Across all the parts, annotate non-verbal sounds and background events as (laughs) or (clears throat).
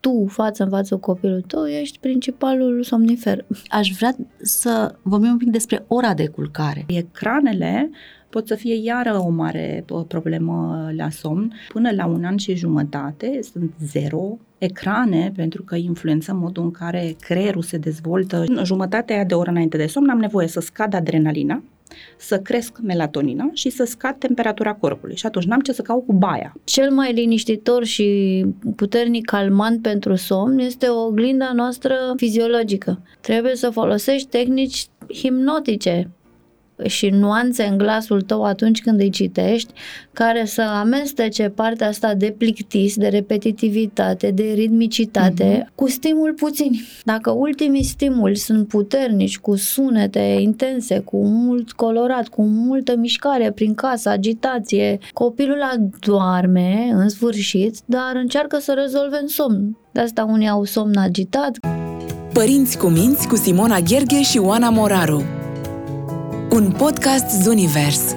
tu față în față cu copilul tău, ești principalul somnifer. Aș vrea să vorbim un pic despre ora de culcare. Ecranele pot să fie iară o mare problemă la somn. Până la un an și jumătate sunt zero ecrane pentru că influență modul în care creierul se dezvoltă. În jumătatea de oră înainte de somn am nevoie să scad adrenalina, să cresc melatonina și să scad temperatura corpului. Și atunci n-am ce să caut cu baia. Cel mai liniștitor și puternic calmant pentru somn este o oglinda noastră fiziologică. Trebuie să folosești tehnici hipnotice și nuanțe în glasul tău atunci când îi citești, care să amestece partea asta de plictis, de repetitivitate, de ritmicitate, mm-hmm. cu stimul puțini. Dacă ultimii stimuli sunt puternici, cu sunete intense, cu mult colorat, cu multă mișcare prin casă, agitație, copilul doarme în sfârșit, dar încearcă să rezolve în somn. De asta unii au somn agitat. Părinți cu minți cu Simona Gherghe și Oana Moraru un podcast Zunivers.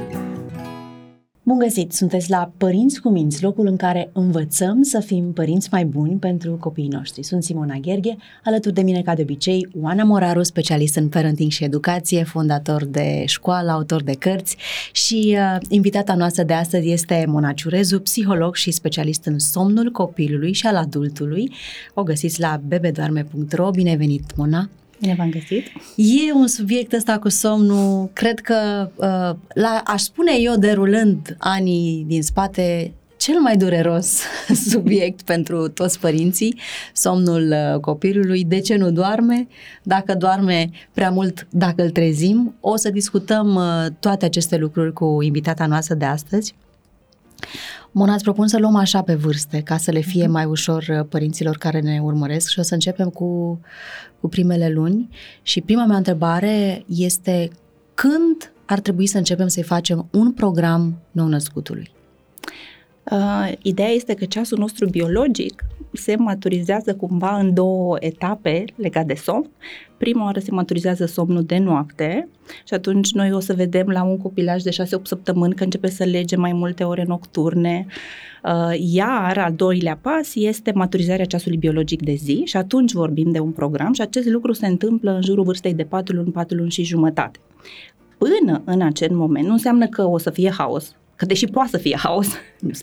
Bun găsit! Sunteți la Părinți cu Minți, locul în care învățăm să fim părinți mai buni pentru copiii noștri. Sunt Simona Gherghe, alături de mine, ca de obicei, Oana Moraru, specialist în parenting și educație, fondator de școală, autor de cărți și uh, invitata noastră de astăzi este Mona Ciurezu, psiholog și specialist în somnul copilului și al adultului. O găsiți la bebedoarme.ro. Bine venit, Mona! Bine v-am găsit! E un subiect ăsta cu somnul, cred că, uh, la, aș spune eu, derulând anii din spate, cel mai dureros (laughs) subiect pentru toți părinții, somnul uh, copilului, de ce nu doarme, dacă doarme prea mult, dacă îl trezim. O să discutăm uh, toate aceste lucruri cu invitata noastră de astăzi. Mona, îți propun să luăm așa pe vârste, ca să le fie mhm. mai ușor uh, părinților care ne urmăresc și o să începem cu, cu primele luni. Și prima mea întrebare este când ar trebui să începem să-i facem un program nou-născutului? Uh, ideea este că ceasul nostru biologic se maturizează cumva în două etape legate de somn. Prima oară se maturizează somnul de noapte și atunci noi o să vedem la un copilaj de 6-8 săptămâni că începe să lege mai multe ore nocturne, uh, iar al doilea pas este maturizarea ceasului biologic de zi și atunci vorbim de un program și acest lucru se întâmplă în jurul vârstei de 4 luni, 4 luni și jumătate. Până în acel moment, nu înseamnă că o să fie haos, că deși poate să fie haos.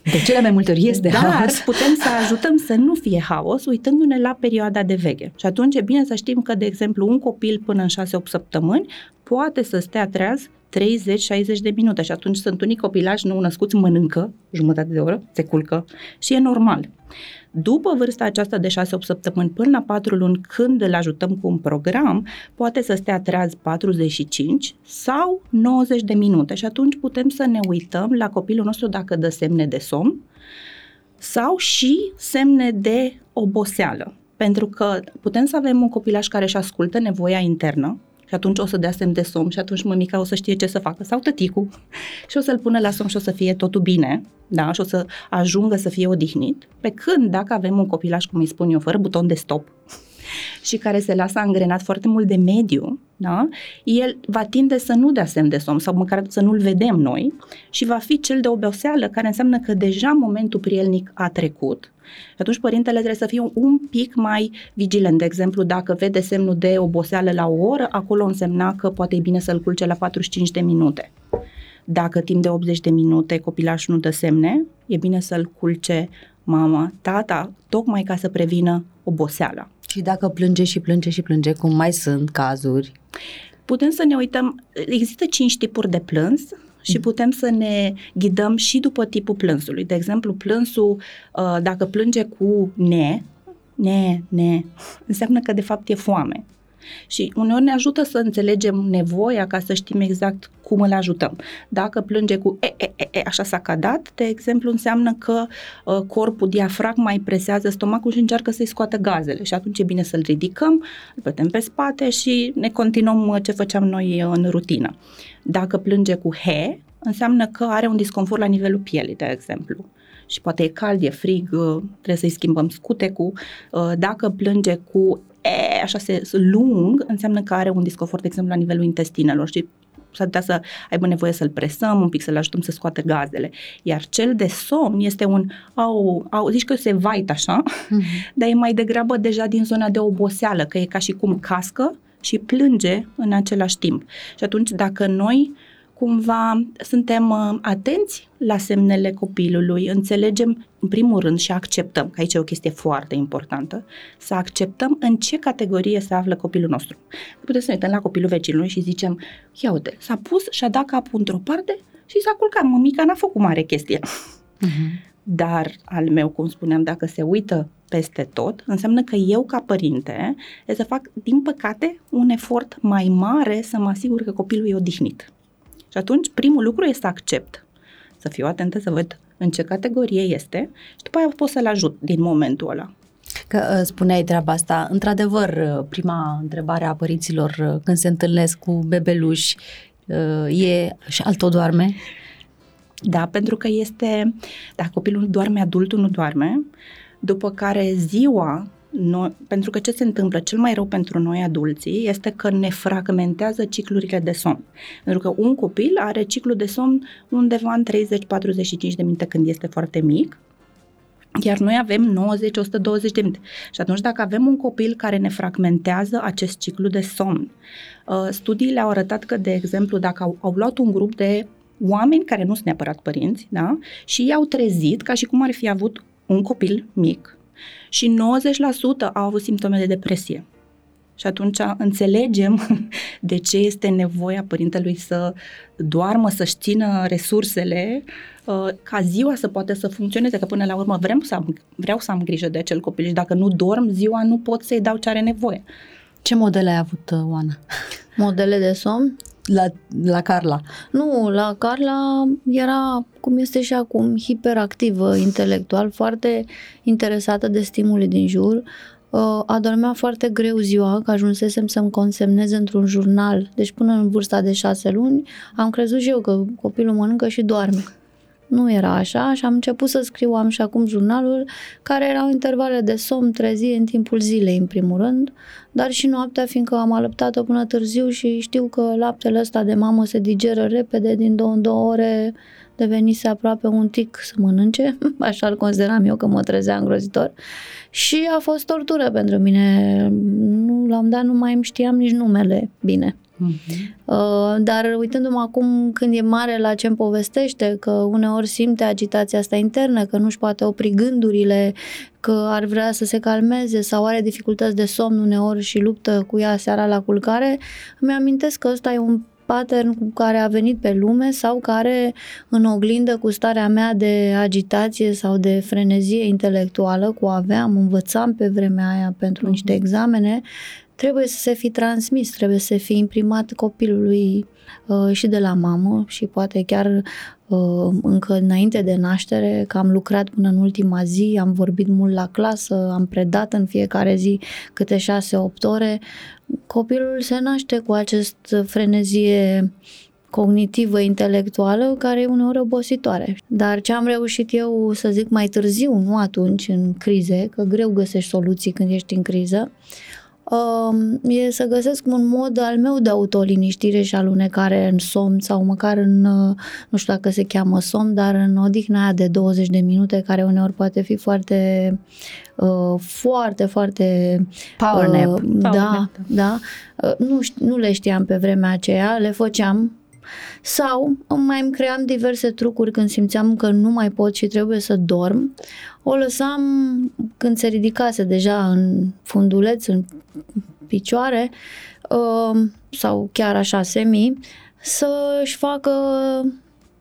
De cele mai multe ori este (laughs) dar haos. putem să ajutăm să nu fie haos uitându-ne la perioada de veche. Și atunci e bine să știm că, de exemplu, un copil până în 6-8 săptămâni poate să stea treaz 30-60 de minute și atunci sunt unii copilași nou născuți, mănâncă jumătate de oră, se culcă și e normal. După vârsta aceasta de 6-8 săptămâni până la 4 luni, când îl ajutăm cu un program, poate să stea treaz 45 sau 90 de minute și atunci putem să ne uităm la copilul nostru dacă dă semne de somn sau și semne de oboseală. Pentru că putem să avem un copilaj care își ascultă nevoia internă, și atunci o să dea semn de somn și atunci mămica o să știe ce să facă. Sau tăticul. Și o să-l pună la somn și o să fie totul bine, da, și o să ajungă să fie odihnit, pe când dacă avem un copilaj, cum îi spun eu, fără buton de stop, și care se lasă angrenat foarte mult de mediu, da? el va tinde să nu dea semn de somn sau măcar să nu-l vedem noi și va fi cel de oboseală, care înseamnă că deja momentul prielnic a trecut și atunci părintele trebuie să fie un pic mai vigilent. De exemplu, dacă vede semnul de oboseală la o oră, acolo însemna că poate e bine să-l culce la 45 de minute. Dacă timp de 80 de minute copilașul nu dă semne, e bine să-l culce mama, tata, tocmai ca să prevină oboseala. Și dacă plânge și plânge și plânge, cum mai sunt cazuri? Putem să ne uităm, există cinci tipuri de plâns, și mm. putem să ne ghidăm și după tipul plânsului. De exemplu, plânsul, uh, dacă plânge cu ne, ne, ne, înseamnă că de fapt e foame. Și uneori ne ajută să înțelegem nevoia ca să știm exact cum îl ajutăm. Dacă plânge cu e, e, e, e așa s-a cadat, de exemplu, înseamnă că uh, corpul diafragma îi presează stomacul și încearcă să-i scoată gazele și atunci e bine să-l ridicăm, îl putem pe spate și ne continuăm uh, ce făceam noi uh, în rutină. Dacă plânge cu he, înseamnă că are un disconfort la nivelul pielii, de exemplu și poate e cald, e frig, uh, trebuie să-i schimbăm scutecul. Uh, dacă plânge cu e, așa se lung, înseamnă că are un disconfort, de exemplu, la nivelul intestinelor și s-ar putea să aibă nevoie să-l presăm un pic, să-l ajutăm să scoată gazele. Iar cel de somn este un, au, au zici că se vait așa, Mhm. dar e mai degrabă deja din zona de oboseală, că e ca și cum cască și plânge în același timp. Și atunci dacă noi cumva suntem uh, atenți la semnele copilului, înțelegem în primul rând și acceptăm, că aici e o chestie foarte importantă, să acceptăm în ce categorie se află copilul nostru. Putem să ne uităm la copilul vecinului și zicem, ia uite, s-a pus și-a dat capul într-o parte și s-a culcat, mămica n-a făcut mare chestie. Mhm. Dar al meu, cum spuneam, dacă se uită peste tot, înseamnă că eu ca părinte e să fac, din păcate, un efort mai mare să mă asigur că copilul e odihnit. Și atunci, primul lucru este să accept, să fiu atentă să văd în ce categorie este și după aia pot să-l ajut din momentul ăla. Că uh, spuneai treaba asta. Într-adevăr, uh, prima întrebare a părinților uh, când se întâlnesc cu bebeluși uh, e și altul doarme? Da, pentru că este, dacă copilul nu doarme, adultul nu doarme, după care ziua, noi, pentru că ce se întâmplă cel mai rău pentru noi adulții este că ne fragmentează ciclurile de somn. Pentru că un copil are ciclu de somn undeva în 30-45 de minute când este foarte mic, iar noi avem 90-120 de minute. Și atunci dacă avem un copil care ne fragmentează acest ciclu de somn, uh, studiile au arătat că, de exemplu, dacă au, au luat un grup de oameni care nu sunt neapărat părinți, da? și i-au trezit ca și cum ar fi avut un copil mic și 90% au avut simptome de depresie. Și atunci înțelegem (laughs) de ce este nevoia părintelui să doarmă, să-și țină resursele uh, ca ziua să poată să funcționeze, că până la urmă vrem să am, vreau să am grijă de acel copil și dacă nu dorm ziua nu pot să-i dau ce are nevoie. Ce modele ai avut, uh, Oana? Modele de somn? La, la Carla. Nu, la Carla era, cum este și acum, hiperactivă intelectual, foarte interesată de stimuli din jur. Uh, Adormea foarte greu ziua, că ajunsesem să-mi consemnez într-un jurnal. Deci până în vârsta de șase luni am crezut și eu că copilul mănâncă și doarme. Nu era așa și am început să scriu, am și acum jurnalul, care erau intervale de somn trezi în timpul zilei, în primul rând, dar și noaptea, fiindcă am alăptat-o până târziu și știu că laptele ăsta de mamă se digeră repede, din două în două ore devenise aproape un tic să mănânce, (laughs) așa îl consideram eu că mă trezea îngrozitor și a fost tortură pentru mine, nu, la un dat nu mai îmi știam nici numele bine. Uh, dar uitându-mă acum când e mare la ce îmi povestește, că uneori simte agitația asta internă, că nu-și poate opri gândurile, că ar vrea să se calmeze sau are dificultăți de somn uneori și luptă cu ea seara la culcare, îmi amintesc că ăsta e un pattern cu care a venit pe lume sau care în oglindă cu starea mea de agitație sau de frenezie intelectuală, cu aveam, învățam pe vremea aia pentru niște examene, trebuie să se fi transmis, trebuie să fi imprimat copilului uh, și de la mamă și poate chiar uh, încă înainte de naștere, că am lucrat până în ultima zi, am vorbit mult la clasă, am predat în fiecare zi câte șase-opt ore. Copilul se naște cu acest frenezie cognitivă, intelectuală, care e uneori obositoare. Dar ce am reușit eu să zic mai târziu, nu atunci, în crize, că greu găsești soluții când ești în criză, um, e să găsesc un mod al meu de autoliniștire și alunecare în somn sau măcar în, uh, nu știu dacă se cheamă somn, dar în odihna aia de 20 de minute, care uneori poate fi foarte, uh, foarte, foarte... Power uh, nap. Da, Power nap, da. Uh, nu, ș- nu le știam pe vremea aceea, le făceam sau mai îmi cream diverse trucuri când simțeam că nu mai pot și trebuie să dorm. O lăsam când se ridicase deja în funduleț, în picioare uh, sau chiar așa semi, să-și facă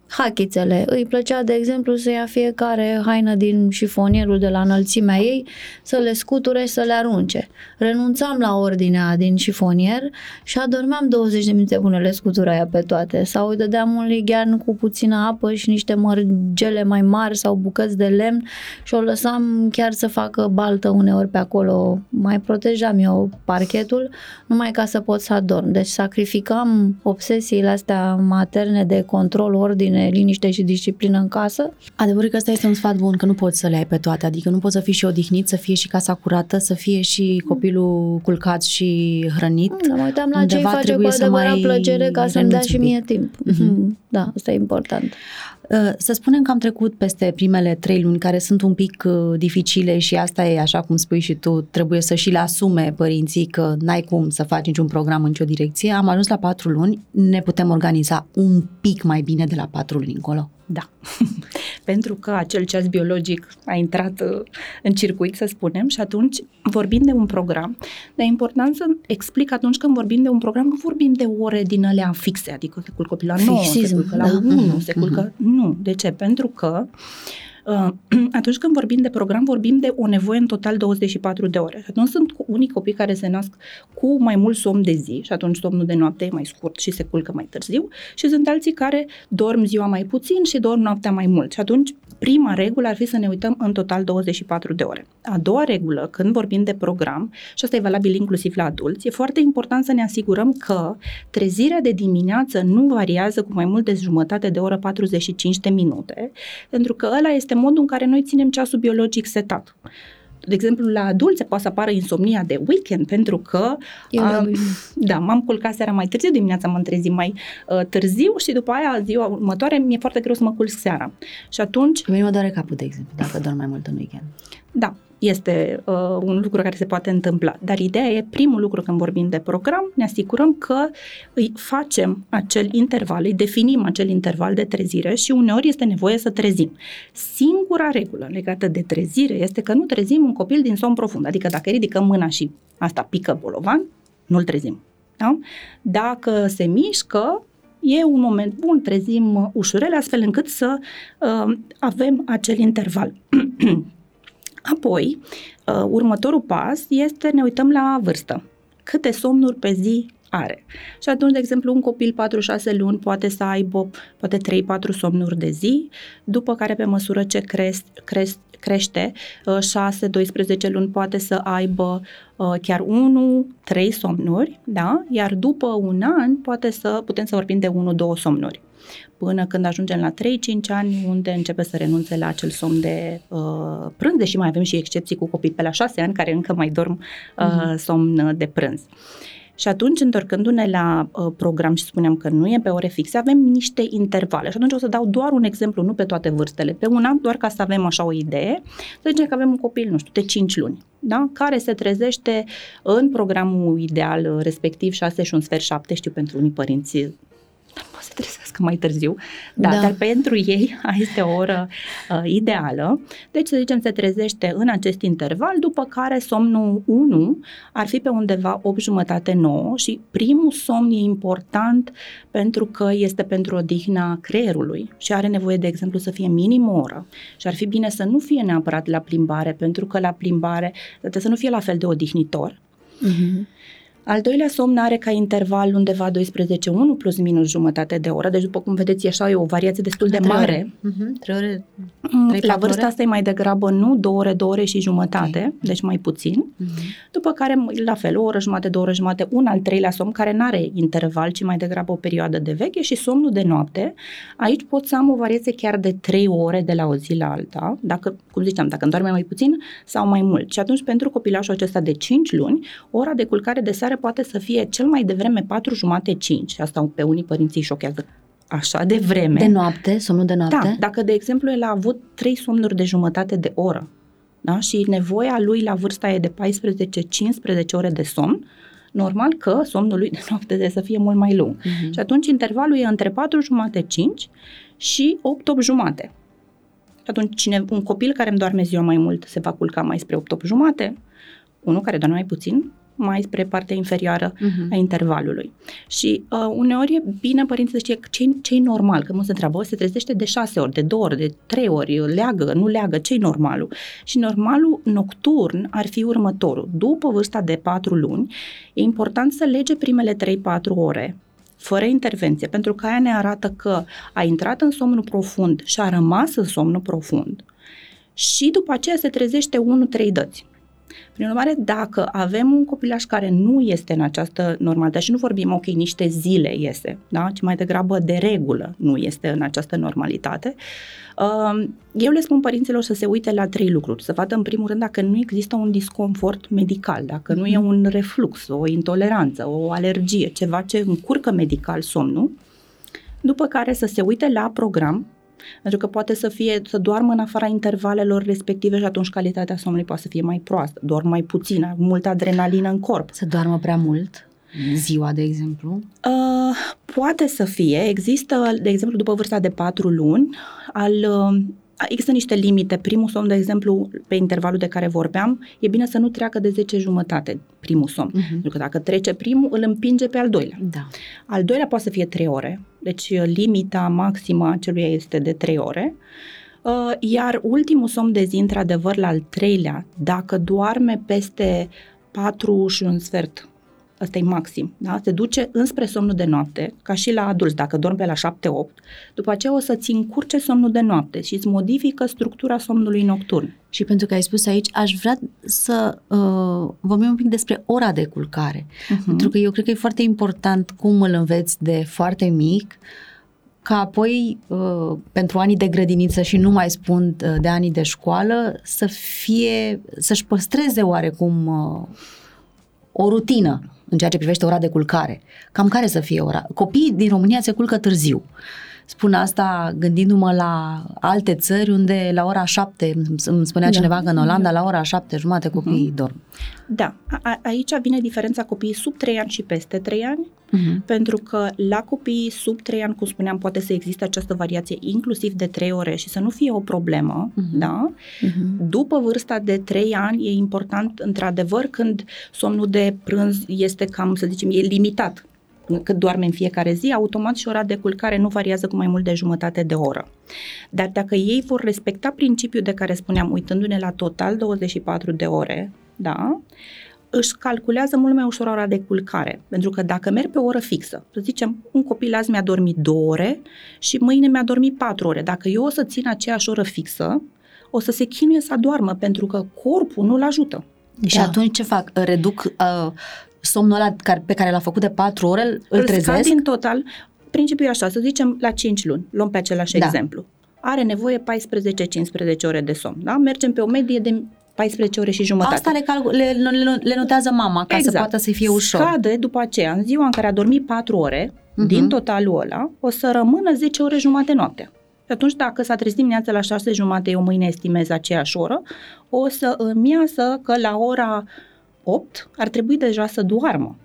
hachițele. Îi plăcea, de exemplu, să ia fiecare haină din șifonierul de la înălțimea ei, să le scuture și să le arunce. Renunțam la ordinea din șifonier și adormeam 20 de minute până le scutura aia pe toate. Sau îi dădeam un lighean cu puțină apă și niște mărgele mai mari sau bucăți de lemn și o lăsam chiar să facă baltă uneori pe acolo. Mai protejam eu parchetul numai ca să pot să adorm. Deci sacrificam obsesiile astea materne de control, ordine bine liniște și disciplină în casă. Adevărul că ăsta este un sfat bun, că nu poți să le ai pe toate, adică nu poți să fii și odihnit, să fie și casa curată, să fie și copilul culcat și hrănit. Da, mă uitam la ce îi Undeva face cu trebuie să adevărat mai plăcere ca să-mi dea renunți și un pic. mie timp. Mhm. Da, asta e important. Uh, Să spunem că am trecut peste primele trei luni care sunt un pic uh, dificile și asta e, așa cum spui și tu, trebuie să și le asume părinții că n-ai cum să faci niciun program în nicio direcție. Am ajuns la patru luni, ne putem organiza un pic mai bine de la patru luni încolo. Da. (laughs) Pentru că acel ceas biologic a intrat uh, în circuit, să spunem, și atunci vorbim de un program, dar e important să explic atunci când vorbim de un program, nu vorbim de ore din alea fixe, adică se culcă copilul la 9, se Fixism, culcă la da. 1, Mhm, se culcă... Nu. De ce? Pentru că uh, (clears throat) atunci când vorbim de program, vorbim de o nevoie în total 24 de ore. Și atunci sunt unii copii care se nasc cu mai mult somn de zi și atunci somnul de noapte e mai scurt și se culcă mai târziu și sunt alții care dorm ziua mai puțin și dorm noaptea mai mult. Și atunci prima regulă ar fi să ne uităm în total 24 de ore. A doua regulă, când vorbim de program, și asta e valabil inclusiv la adulți, e foarte important să ne asigurăm că trezirea de dimineață nu variază cu mai mult de jumătate de oră 45 de minute, pentru că ăla este modul în care noi ținem ceasul biologic setat. De exemplu, la adulți poate să apară insomnia de weekend pentru că Eu am- de obicei. da, m-am culcat seara mai târziu, dimineața m-am trezit mai uh, târziu și după aia ziua următoare mi-e foarte greu să mă culc seara. Și atunci, Pe mine mă doare capul, de exemplu, dacă dorm mai mult în weekend. da, este uh, un lucru care se poate întâmpla. Dar ideea e, primul lucru când vorbim de program, ne asigurăm că îi facem acel interval, îi definim acel interval de trezire și uneori este nevoie să trezim. Singura regulă legată de trezire este că nu trezim un copil din somn profund. Adică dacă ridicăm mâna și asta pică bolovan, nu-l trezim. Da? Dacă se mișcă, e un moment bun, trezim uh, ușurel, astfel încât să uh, avem acel interval. (clears throat) Apoi, uh, următorul pas este ne uităm la vârstă. Câte somnuri pe zi are. Și atunci, de exemplu, un copil 4-6 luni poate să aibă poate 3-4 somnuri de zi, după care pe măsură ce cresc, cresc, crește, uh, 6-12 luni poate să aibă uh, chiar 1-3 somnuri, da? iar după un an poate să putem să vorbim de 1-2 somnuri până când ajungem la 3-5 ani, unde începe să renunțe la acel somn de uh, prânz, deși mai avem și excepții cu copii pe la 6 ani care încă mai dorm uh, somn de prânz. Și atunci, întorcându-ne la uh, program și spuneam că nu e pe ore fixe, avem niște intervale. Și atunci o să dau doar un exemplu, nu pe toate vârstele, pe un an, doar ca să avem așa o idee. Să zicem că avem un copil, nu știu, de 5 luni, da? care se trezește în programul ideal, uh, respectiv 6 și un sfert, 7, știu pentru unii părinți poate să trezească mai târziu, da, Da. da. dar pentru ei (laughs) este o oră uh, ideală. Deci, să zicem, se trezește în acest interval, după care somnul 1 ar fi pe undeva 8 jumătate 9 și primul somn e important pentru că este pentru odihna creierului și are nevoie, de exemplu, să fie minim o oră. Și ar fi bine să nu fie neapărat la plimbare, pentru că la plimbare trebuie să nu fie la fel de odihnitor. Mhm. Al doilea somn are ca interval undeva 12-1 plus minus jumătate de oră, deci după cum vedeți e așa e o variație destul de Trei mare. ore. Mhm, Trei ore. Mm, Trei, La patru vârsta ore? asta e mai degrabă nu, două ore, două ore și jumătate, deci mai puțin. Mhm. După care, la fel, o oră jumătate, două ore jumătate, un al treilea somn care nu are interval, ci mai degrabă o perioadă de veche și somnul de noapte. Aici pot să am o variație chiar de trei ore de la o zi la alta, dacă, cum ziceam, dacă îmi doarme mai puțin sau mai mult. Și atunci, pentru copilașul acesta de 5 luni, ora de culcare de seară poate să fie cel mai devreme 4 jumate 5. Asta pe unii părinți îi șochează așa de vreme. De noapte, somnul de noapte? Da, dacă de exemplu el a avut trei somnuri de jumătate de oră da? și nevoia lui la vârsta e de 14-15 ore de somn, normal că somnul lui de noapte trebuie să fie mult mai lung. Mhm. Și atunci intervalul e între 4 jumate 5 și 8-8 jumate. Și atunci cine, un copil care îmi doarme ziua mai mult se va culca mai spre 8-8 jumate, unul care doarme mai puțin mai spre partea inferioară Mhm. a intervalului. Și uh, uneori e bine părinții să știe ce ce normal, că nu se întreabă, se trezește de șase ori, de două ori, de trei ori, leagă, nu leagă, ce normalul? Și normalul nocturn ar fi următorul. După vârsta de patru luni, e important să lege primele 3-4 ore fără intervenție, pentru că aia ne arată că a intrat în somnul profund și a rămas în somnul profund și după aceea se trezește 1-3 dăți. Prin urmare, dacă avem un copilaj care nu este în această normalitate și nu vorbim, ok, niște zile iese, da? ci mai degrabă de regulă nu este în această normalitate, uh, eu le spun părinților să se uite la trei lucruri. Să vadă, în primul rând, dacă nu există un disconfort medical, dacă nu e un reflux, o intoleranță, o alergie, ceva ce încurcă medical somnul, după care să se uite la program, pentru că poate să fie, să doarmă în afara intervalelor respective și atunci calitatea somnului poate să fie mai proastă, doar mai puțină, multă adrenalină în corp. Să doarmă prea mult, ziua, de exemplu? Uh, poate să fie. Există, de exemplu, după vârsta de 4 luni, al uh, Există niște limite. Primul somn, de exemplu, pe intervalul de care vorbeam, e bine să nu treacă de 10 jumătate primul somn. Uh-huh. Pentru că dacă trece primul, îl împinge pe al doilea. Da. Al doilea poate să fie 3 ore, deci uh, limita maximă a celui este de 3 ore. Uh, iar ultimul somn de zi, într-adevăr, la al treilea, dacă doarme peste 4 și un sfert Asta e maxim, da? Se duce înspre somnul de noapte, ca și la adulți, dacă dormi pe la 7-8, după aceea o să-ți încurce somnul de noapte și îți modifică structura somnului nocturn. Și pentru că ai spus aici, aș vrea să uh, vorbim un pic despre ora de culcare. Uh-huh. Pentru că eu cred că e foarte important cum îl înveți de foarte mic, ca apoi, uh, pentru anii de grădiniță și nu mai spun uh, de anii de școală, să fie, să-și păstreze oarecum uh, o rutină în ceea ce privește ora de culcare. Cam care să fie ora? Copiii din România se culcă târziu. Spun asta gândindu-mă la alte țări unde la ora șapte, îmi spunea da. cineva că în Olanda la ora șapte jumate copiii uh-huh. dorm. Da, a, aici vine diferența copiii sub 3 ani și peste 3 ani, uh-huh. pentru că la copiii sub 3 ani, cum spuneam, poate să existe această variație inclusiv de 3 ore și să nu fie o problemă, uh-huh. da? Uh-huh. După vârsta de 3 ani e important, într-adevăr, când somnul de prânz este cam, să zicem, e limitat, cât doarme în fiecare zi, automat și ora de culcare nu variază cu mai mult de jumătate de oră. Dar dacă ei vor respecta principiul de care spuneam, uitându-ne la total 24 de ore, da, își calculează mult mai ușor ora de culcare. Pentru că dacă merg pe o oră fixă, să zicem, un copil azi mi-a dormit două ore și mâine mi-a dormit patru ore. Dacă eu o să țin aceeași oră fixă, o să se chinuie să doarmă pentru că corpul nu-l ajută. Da. Și atunci ce fac? Reduc uh, somnul ăla pe care l-a făcut de 4 ore, îl, îl trezesc? din total. Principiul e așa, să zicem la 5 luni, luăm pe același da. exemplu. Are nevoie 14-15 ore de somn, da? Mergem pe o medie de 14 ore și jumătate. Asta le, calcul, le, le, le notează mama ca exact. să poată să fie ușor. Scade după aceea, în ziua în care a dormit 4 ore, uh-huh. din totalul ăla, o să rămână 10 ore jumate noaptea. Și atunci, dacă s-a trezit dimineața la 6 jumate, eu mâine estimez aceeași oră, o să îmi iasă că la ora 8 ar trebui deja să doarmă.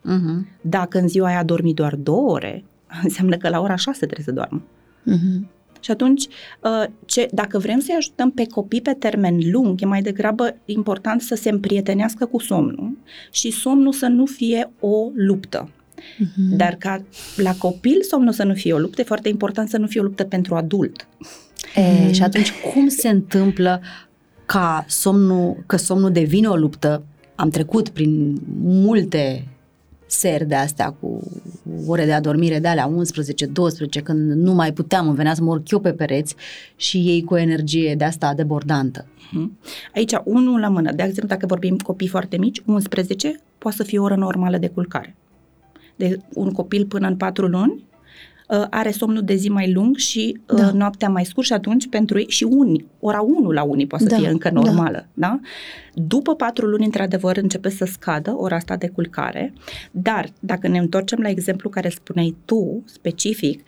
Uh-huh. Dacă în ziua aia a dormit doar două ore, (laughs) înseamnă că la ora 6 trebuie să doarmă. Uh-huh. Și atunci, uh, ce, dacă vrem să-i ajutăm pe copii pe termen lung, e mai degrabă important să se împrietenească cu somnul și somnul să nu fie o luptă. Uh-huh. Dar ca la copil somnul să nu fie o luptă, e foarte important să nu fie o luptă pentru adult. E, și atunci cum se întâmplă ca somnul, că somnul devine o luptă am trecut prin multe seri de astea cu ore de adormire de alea 11-12 când nu mai puteam, îmi venea să mă urc eu pe pereți și ei cu o energie de asta debordantă. Mhm. Aici, unul la mână, de exemplu, dacă vorbim copii foarte mici, 11 poate să fie o oră normală de culcare. De un copil până în 4 luni uh, are somnul de zi mai lung și uh, da. noaptea mai scurt și atunci pentru ei și unii, ora 1 la unii poate da. să fie încă da. normală. Da. Da? După patru luni, într-adevăr, începe să scadă ora asta de culcare, dar dacă ne întorcem la exemplu care spuneai tu, specific,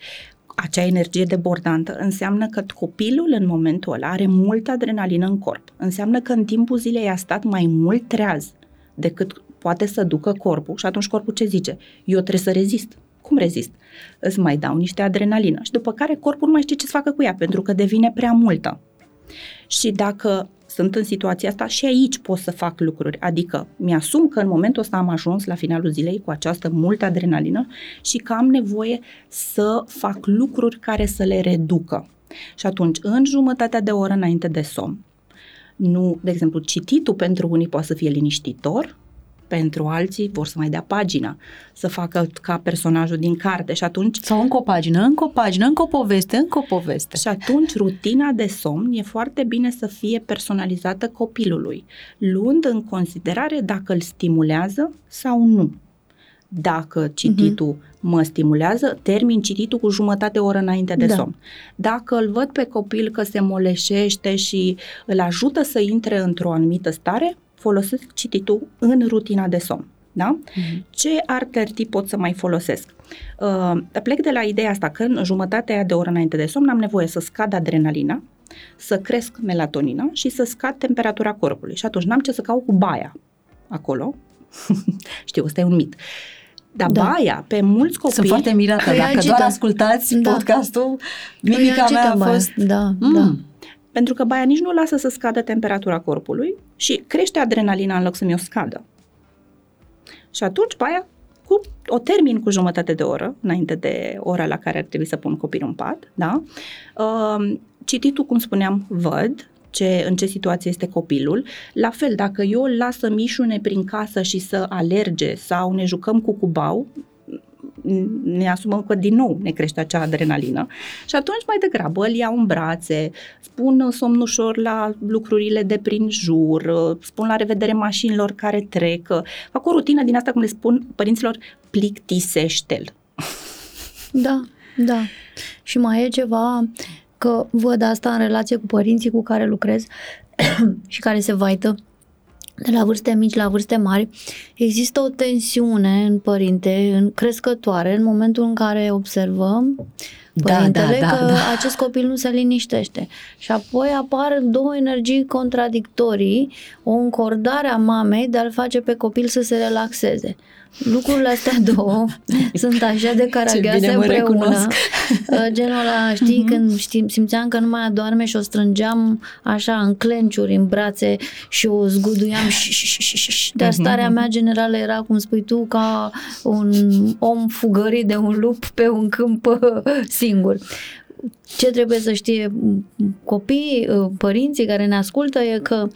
acea energie debordantă înseamnă că copilul în momentul ăla are multă adrenalină în corp. Înseamnă că în timpul zilei a stat mai mult treaz decât poate să ducă corpul și atunci corpul ce zice? Eu trebuie să rezist cum rezist? Îți mai dau niște adrenalină și după care corpul nu mai știe ce să facă cu ea pentru că devine prea multă. Și dacă sunt în situația asta și aici pot să fac lucruri. Adică mi-asum că în momentul ăsta am ajuns la finalul zilei cu această multă adrenalină și că am nevoie să fac lucruri care să le reducă. Și atunci, în jumătatea de oră înainte de somn, nu, de exemplu, cititul pentru unii poate să fie liniștitor, Pentru alții vor să mai dea pagina, să facă ca personajul din carte și atunci Sau încă o pagină, încă o pagină, încă o poveste, încă o poveste. și atunci rutina de somn e foarte bine să fie personalizată copilului, luând în considerare dacă îl stimulează sau nu. Dacă cititul uh-huh. mă stimulează, termin cititul cu jumătate oră înainte de Da. somn. Dacă îl văd pe copil că se moleșește și îl ajută să intre într-o anumită stare, folosesc cititul în rutina de somn. Da? Mhm. Ce alternativ pot să mai folosesc? Uh, plec de la ideea asta că în jumătatea aia de oră înainte de somn am nevoie să scad adrenalina, să cresc melatonina și să scad temperatura corpului. Și atunci n-am ce să caut cu baia acolo. (laughs) Știu, ăsta e un mit. Dar Da. da. baia, pe mulți copii... Sunt foarte mirată. Păi Dacă agită. doar ascultați Da. podcastul, Îi mimica agită mea a baia. fost... Da, Mm. da. Pentru că baia nici nu lasă să scadă temperatura corpului și crește adrenalina în loc să mi-o scadă. Și atunci baia cu, o termin cu jumătate de oră înainte de ora la care ar trebui să pun copilul în pat, da? Uh, cititul, cum spuneam, văd ce, în ce situație este copilul. La fel, dacă eu îl las să mișune prin casă și să alerge sau ne jucăm cu cubau, ne asumăm că din nou ne crește acea adrenalină și atunci mai degrabă îl iau în brațe, spun somnușor la lucrurile de prin jur, spun la revedere mașinilor care trec, fac o rutină din asta, cum le spun părinților, plictisește-l. (laughs) Da, da. Și mai e ceva că văd asta în relație cu părinții cu care lucrez (coughs) și care se vaită de la vârste mici la vârste mari, există o tensiune în părinte, în crescătoare, în momentul în care observăm Da, părintele da, da, că da. acest copil nu se liniștește. Și apoi apar două energii contradictorii, o încordare a mamei de a-l face pe copil să se relaxeze. Lucrurile astea două (laughs) sunt așa de caragioase bine mă împreună. recunosc. (laughs) Uh, Genul ăla, știi, când știm, simțeam că nu mai adorme și o strângeam așa în clenciuri, în brațe și o zguduiam și, și, și, și, și. Dar starea mea generală era, cum spui tu, ca un om fugărit de un lup pe un câmp uh, (laughs) singur. Ce trebuie să știe copiii, uh, părinții care ne ascultă e că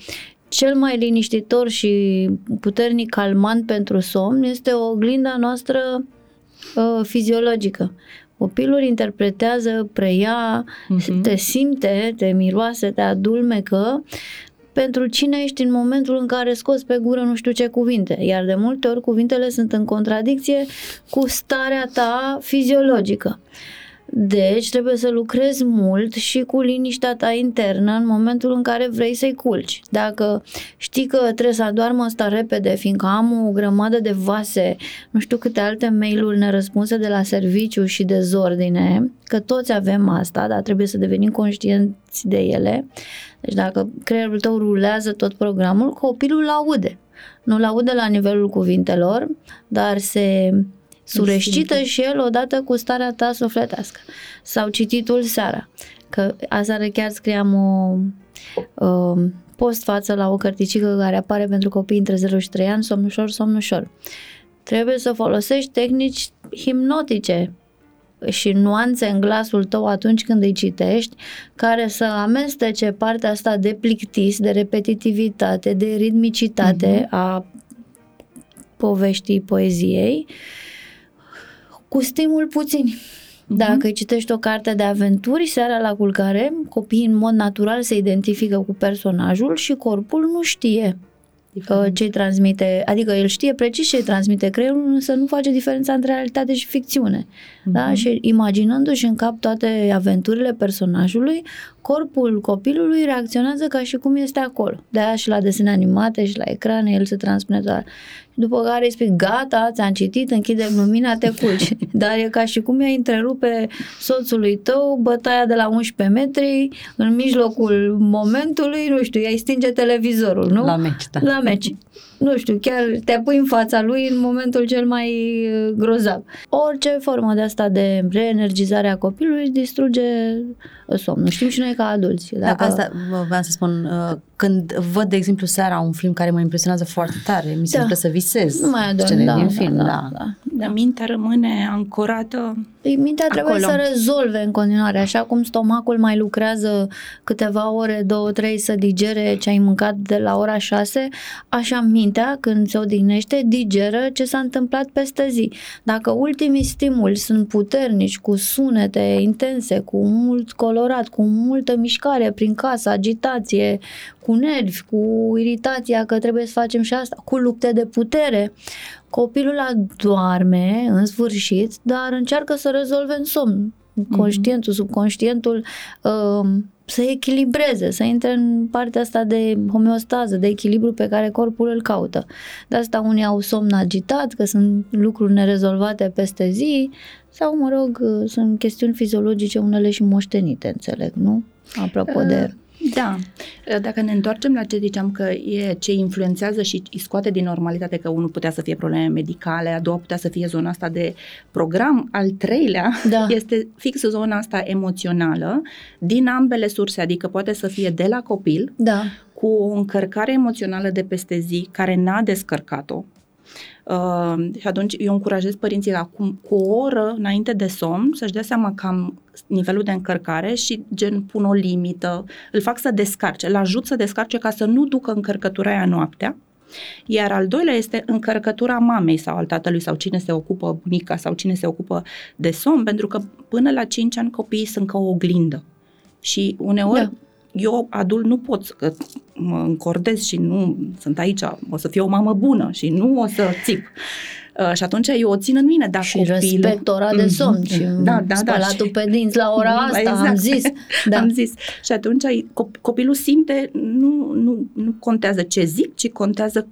cel mai liniștitor și puternic calmant pentru somn este o oglinda noastră uh, fiziologică. Copilul interpretează, preia, Mhm. te simte, te miroase, te adulmecă pentru cine ești în momentul în care scoți pe gură nu știu ce cuvinte. Iar de multe ori cuvintele sunt în contradicție cu starea ta fiziologică. Deci trebuie să lucrezi mult și cu liniștea ta internă în momentul în care vrei să-i culci. Dacă știi că trebuie să adoarmă asta repede, fiindcă am o grămadă de vase, nu știu câte alte mail-uri nerăspunse de la serviciu și de zordine, că toți avem asta, dar trebuie să devenim conștienți de ele. Deci dacă creierul tău rulează tot programul, copilul aude. Nu-l aude la nivelul cuvintelor, dar se sureșcită și el odată cu starea ta sufletească. Sau cititul seara. Că aseară chiar scriam o uh, post față la o cărticică care apare pentru copii între 0 și 3 ani, somnușor, somnușor. Trebuie să folosești tehnici hipnotice și nuanțe în glasul tău atunci când îi citești, care să amestece partea asta de plictis, de repetitivitate, de ritmicitate uh-huh. a poveștii poeziei, cu stimul puțin. Dacă îi citești o carte de aventuri seara la culcare, copiii în mod natural se identifică cu personajul și corpul nu știe uh, ce transmite, adică el știe precis ce transmite creierul, însă nu face diferența între realitate și ficțiune. Da? Și imaginându-și în cap toate aventurile personajului, corpul copilului reacționează ca și cum este acolo. De-aia și la desene animate și la ecrane el se transpune toată. După care îi spui, gata, ți-am citit, închide lumina, te culci. (laughs) Dar e ca și cum i-ai întrerupe soțului tău bătaia de la 11 metri în mijlocul momentului, nu știu, i-ai stinge televizorul, nu? La meci, da. La meci. Nu știu, chiar te pui în fața lui în momentul cel mai uh, grozav. Orice formă de asta de reenergizare a copilului distruge uh, somnul. Știm și noi ca adulți. Da, asta vă- vreau să spun, uh, când văd, de exemplu, seara un film care mă impresionează foarte tare, mi se Da. întâmplă să visez nu mai adorm, scenele da, din da, film, da, da. da. Dar mintea rămâne ancorată Păi mintea trebuie Acolo. să rezolve în continuare, așa cum stomacul mai lucrează câteva ore, două, trei să digere ce ai mâncat de la ora șase, așa mintea mintea, când se odihnește, digeră ce s-a întâmplat peste zi. Dacă ultimii stimuli sunt puternici, cu sunete intense, cu mult colorat, cu multă mișcare prin casă, agitație, cu nervi, cu iritația că trebuie să facem și asta, cu lupte de putere, copilul doarme în sfârșit, dar încearcă să rezolve în somn. Conștientul, subconștientul uh, să echilibreze, să intre în partea asta de homeostază, de echilibru pe care corpul îl caută. De asta unii au somn agitat, că sunt lucruri nerezolvate peste zi, sau, mă rog, sunt chestiuni fiziologice, unele și moștenite, înțeleg, nu? Apropo de... Da. Dacă ne întoarcem la ce ziceam că e ce influențează și îi scoate din normalitate că unul putea să fie probleme medicale, a doua putea să fie zona asta de program, al treilea Da. (laughs) este fix zona asta emoțională din ambele surse, adică poate să fie de la copil Da, cu o încărcare emoțională de peste zi care n-a descărcat-o. Uh, și atunci eu încurajez părinții acum cu o oră înainte de somn să-și dea seama cam nivelul de încărcare și gen pun o limită, îl fac să descarce, îl ajut să descarce ca să nu ducă încărcătura aia noaptea. Iar al doilea este încărcătura mamei sau al tatălui sau cine se ocupă, bunica sau cine se ocupă de somn, pentru că până la 5 ani copiii sunt ca o oglindă. Și uneori Da. Da eu, adult, nu pot că mă încordez și nu sunt aici, o să fiu o mamă bună și nu o să țip. Uh, și atunci eu o țin în mine, dar și copilul... respect ora de somn Mhm. și da, da, da, spălatul și- pe dinți la ora (laughs) asta, Exact. (laughs) am zis. Da. Am zis. Și atunci ai- cop- copilul simte, nu, nu, nu contează ce zic, ci contează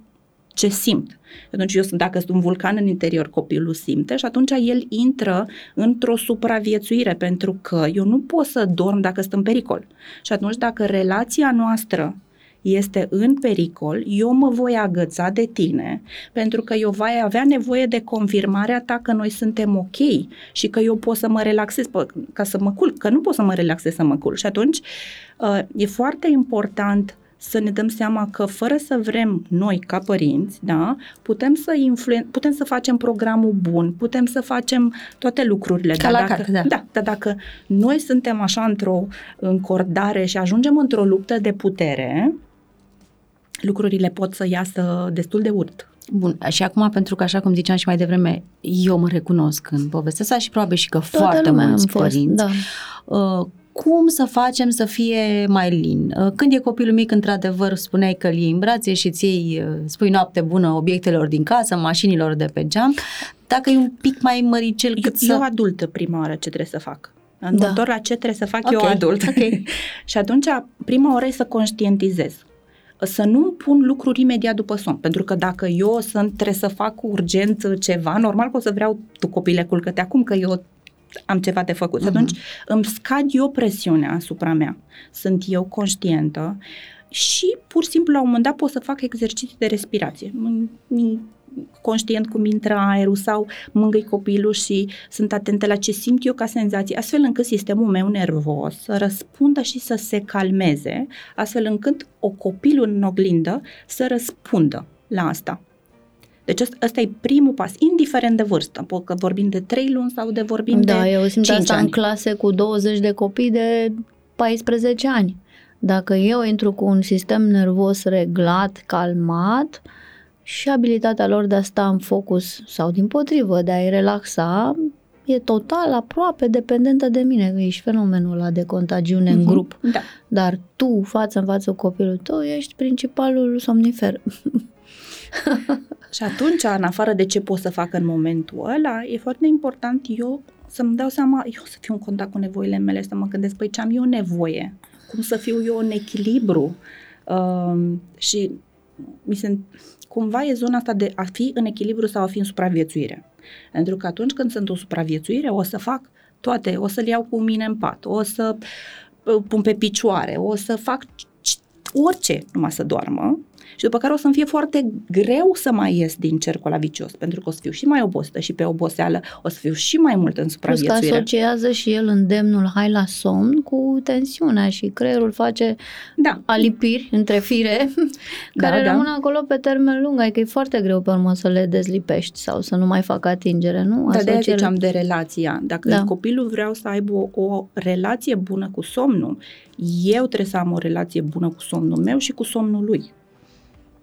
ce simt. Atunci eu sunt, dacă sunt un vulcan în interior, copilul simte și atunci el intră într-o supraviețuire pentru că eu nu pot să dorm dacă sunt în pericol. Și atunci dacă relația noastră este în pericol, eu mă voi agăța de tine pentru că eu voi avea nevoie de confirmarea ta că noi suntem ok și că eu pot să mă relaxez pă, ca să mă culc, că nu pot să mă relaxez să mă culc. Și atunci uh, e foarte important să ne dăm seama că fără să vrem noi ca părinți, da, putem să influen- putem să facem programul bun, putem să facem toate lucrurile. Ca dar la dacă, carte, da. da, dar dacă noi suntem așa într-o încordare și ajungem într-o luptă de putere, lucrurile pot să iasă destul de urt. Bun, și acum, pentru că, așa cum ziceam și mai devreme, eu mă recunosc în povestea asta și probabil și că foarte lumea mulți am fost, părinți. da. Uh, cum să facem să fie mai lin? Uh, Când e copilul mic, într-adevăr, spuneai că îl iei în brațe și îți iei, uh, spui noapte bună obiectelor din casă, mașinilor de pe geam. Dacă e un pic mai măricel Eu, cât să... eu adultă prima oară ce trebuie să fac. Mă Da. întorc la ce trebuie să fac Ok, eu adult. ok. (laughs) și atunci, prima oră e să conștientizez. Să nu pun lucruri imediat după somn. Pentru că dacă eu sunt, trebuie să fac urgent ceva, normal că o să vreau, tu copile, culcă-te acum că eu am ceva de făcut. Și Mhm. atunci îmi scad eu presiunea asupra mea. Sunt eu conștientă și pur și simplu la un moment dat pot să fac exerciții de respirație. M- m- conștient cum intră aerul sau mângâi copilul și sunt atentă la ce simt eu ca senzații, astfel încât sistemul meu nervos să răspundă și să se calmeze, astfel încât o copilul în oglindă să răspundă la asta. Deci ăsta, ăsta e primul pas, indiferent de vârstă, po- că vorbim de 3 luni sau de vorbim Da, de eu simt 5 asta ani. în clase cu 20 de copii de 14 ani. Dacă eu intru cu un sistem nervos reglat, calmat și abilitatea lor de a sta în focus sau din potrivă, de a-i relaxa, e total aproape dependentă de mine, că ești fenomenul ăla de contagiune în Mhm. grup. Da. Dar tu, față în față cu copilul tău, ești principalul somnifer. (laughs) Și atunci, în afară de ce pot să fac în momentul ăla, e foarte important eu să-mi dau seama, eu să fiu în contact cu nevoile mele, să mă gândesc, păi ce am eu nevoie? Cum să fiu eu în echilibru? Uh, și mi se, cumva e zona asta de a fi în echilibru sau a fi în supraviețuire. Pentru că atunci când sunt în supraviețuire, o să fac toate, o să-l iau cu mine în pat, o să îl pun pe picioare, o să fac c- orice, numai să doarmă. Și după care o să-mi fie foarte greu să mai ies din cercul ăla vicios, pentru că o să fiu și mai obosită și pe oboseală, o să fiu și mai mult în Plus că supraviețuire. asociază și el îndemnul hai la somn cu tensiunea și creierul face Da, alipiri între fire Da, (laughs) care da. rămân acolo pe termen lung, adică e foarte greu pe urmă să le dezlipești sau să nu mai facă atingere, nu? dar de aia Asociere- ziceam de relația. Dacă Da. copilul vreau să aibă o, o relație bună cu somnul, eu trebuie să am o relație bună cu somnul meu și cu somnul lui.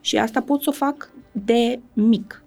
Și asta pot să o fac de mic.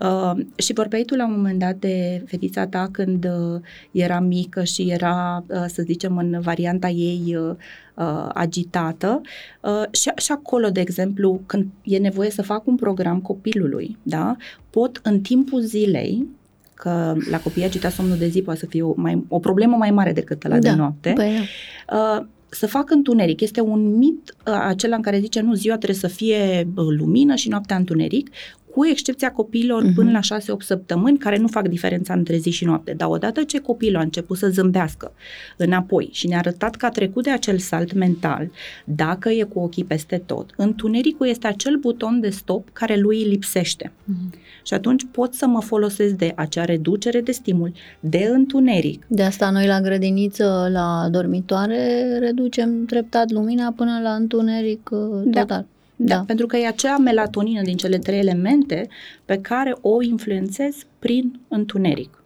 Uh, și vorbeai tu la un moment dat de fetița ta când uh, era mică și era, uh, să zicem, în varianta ei uh, uh, agitată. Uh, și, și acolo, de exemplu, când e nevoie să fac un program copilului, da, pot în timpul zilei că la copii agitați somnul de zi poate să fie o, mai, o problemă mai mare decât la da. de noapte. Păi, Uh, să fac întuneric. Este un mit uh, acela în care zice nu, ziua trebuie să fie uh, lumină și noaptea întuneric, cu excepția copiilor uh-huh. până la 6-8 săptămâni, care nu fac diferența între zi și noapte. Dar odată ce copilul a început să zâmbească înapoi și ne-a arătat că a trecut de acel salt mental, dacă e cu ochii peste tot, întunericul este acel buton de stop care lui îi lipsește. Uh-huh. Și atunci pot să mă folosesc de acea reducere de stimul, de întuneric. De asta noi la grădiniță, la dormitoare, reducem treptat lumina până la întuneric uh, Da. total. Da. Da. Pentru că e acea melatonină din cele trei elemente pe care o influențez prin întuneric.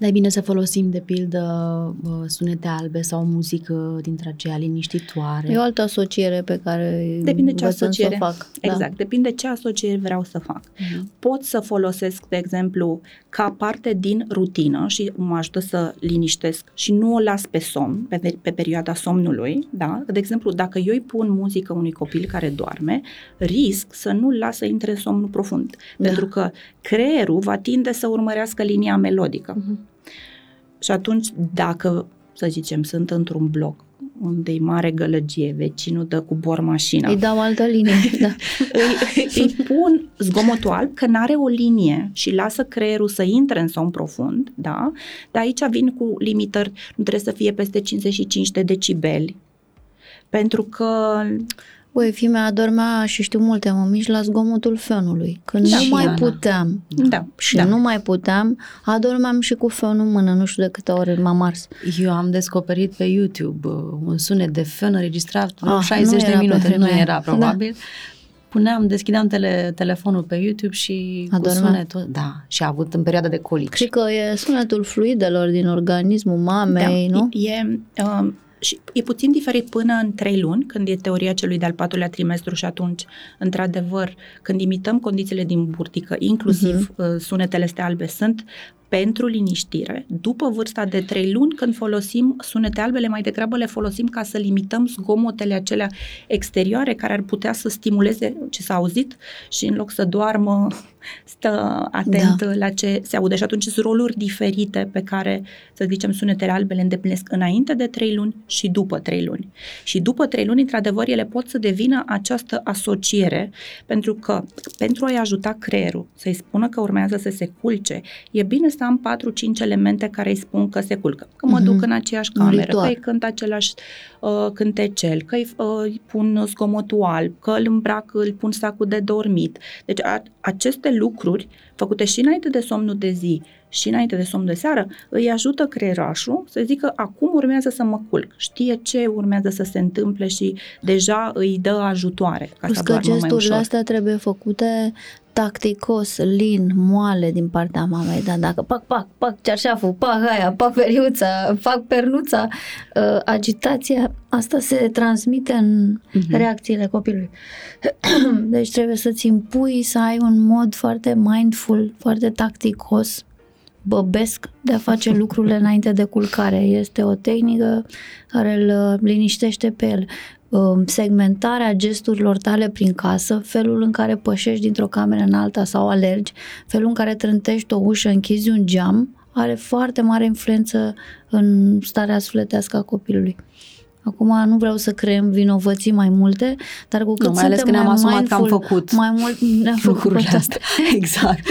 Dar e bine să folosim, de pildă, uh, sunete albe sau muzică dintre aceea liniștitoare. E o altă asociere pe care Depinde ce învățăm asociere. să o fac. Exact, depinde ce asociere vreau să fac. Mhm. Pot să folosesc, de exemplu, ca parte din rutină și mă ajută să liniștesc și nu o las pe somn, pe, pe perioada somnului, da? De exemplu, dacă eu îi pun muzică unui copil care doarme, risc să nu-l las să intre în somnul profund, Da. pentru că creierul va tinde să urmărească linia melodică. Mhm. Și atunci, dacă, să zicem, sunt într-un bloc unde e mare gălăgie, vecinul dă cu bor mașina, Îi dau altă linie. (laughs) da. îi, îi pun zgomotul alb că n-are o linie și lasă creierul să intre în somn profund, da? Dar aici vin cu limitări, nu trebuie să fie peste 55 de decibeli, pentru că Băi, fii mea adormea și știu multe mămici la zgomotul fenului. Când Da, nu și mai Ana. puteam da, și da. nu mai puteam, adormeam și cu fenul în mână, nu știu de câte ori m-am ars. Eu am descoperit pe YouTube uh, un sunet de fen înregistrat vreo Ah, 60 nu de era pe minute, nu vremea aia. era probabil. Puneam, deschideam tele, telefonul pe YouTube și Adormea. cu sunetul, da, și a avut în perioada de colici. Și că e sunetul fluidelor din organismul mamei, da, nu? E, um, și e puțin diferit până în trei luni, când e teoria celui de-al patrulea trimestru și atunci, într-adevăr, când imităm condițiile din burtică, inclusiv uh-huh. sunetele astea albe, sunt pentru liniștire. După vârsta de trei luni, când folosim sunete albele, mai degrabă le folosim ca să limităm zgomotele acelea exterioare care ar putea să stimuleze ce s-a auzit și în loc să doarmă, stă atent da. la ce se aude. Și atunci sunt roluri diferite pe care, să zicem, sunetele albe le îndeplinesc înainte de trei luni și după trei luni. Și după trei luni, într-adevăr, ele pot să devină această asociere, pentru că pentru a-i ajuta creierul să-i spună că urmează să se culce, e bine să am 4-5 elemente care îi spun că se culcă. Că mă Mhm. duc în aceeași Un cameră, ritual. că îi cânt același uh, cântecel, că îi, uh, îi pun zgomotul alb, că îl îmbrac, îl pun sacul de dormit. Deci a, aceste lucruri, făcute și înainte de somnul de zi și înainte de somn de seară, îi ajută creierașul să zică acum urmează să mă culc. Știe ce urmează să se întâmple și deja îi dă ajutoare ca Plus să că doarmă mai gesturile ușor. astea trebuie făcute tacticos, lin, moale din partea mamei, dar dacă pac, pac, pac cearșaful, pac aia, pac periuța, pac pernuța, uh, agitația, asta se transmite în Mhm. reacțiile copilului. (clears throat) deci trebuie să-ți impui să ai un mod foarte mindful, foarte tacticos, băbesc de a face (laughs) lucrurile înainte de culcare. Este o tehnică care îl uh, liniștește pe el. Um, Segmentarea gesturilor tale prin casă, felul în care pășești dintr-o cameră în alta sau alergi, felul în care trântești o ușă, închizi un geam, are foarte mare influență în starea sufletească a copilului. Acum nu vreau să creăm vinovății mai multe, dar cu cât Nu, mai ales suntem că ne-am mai asumat că am mindful, făcut mai mult ne-am făcut lucrurile toate. astea. (laughs) Exact.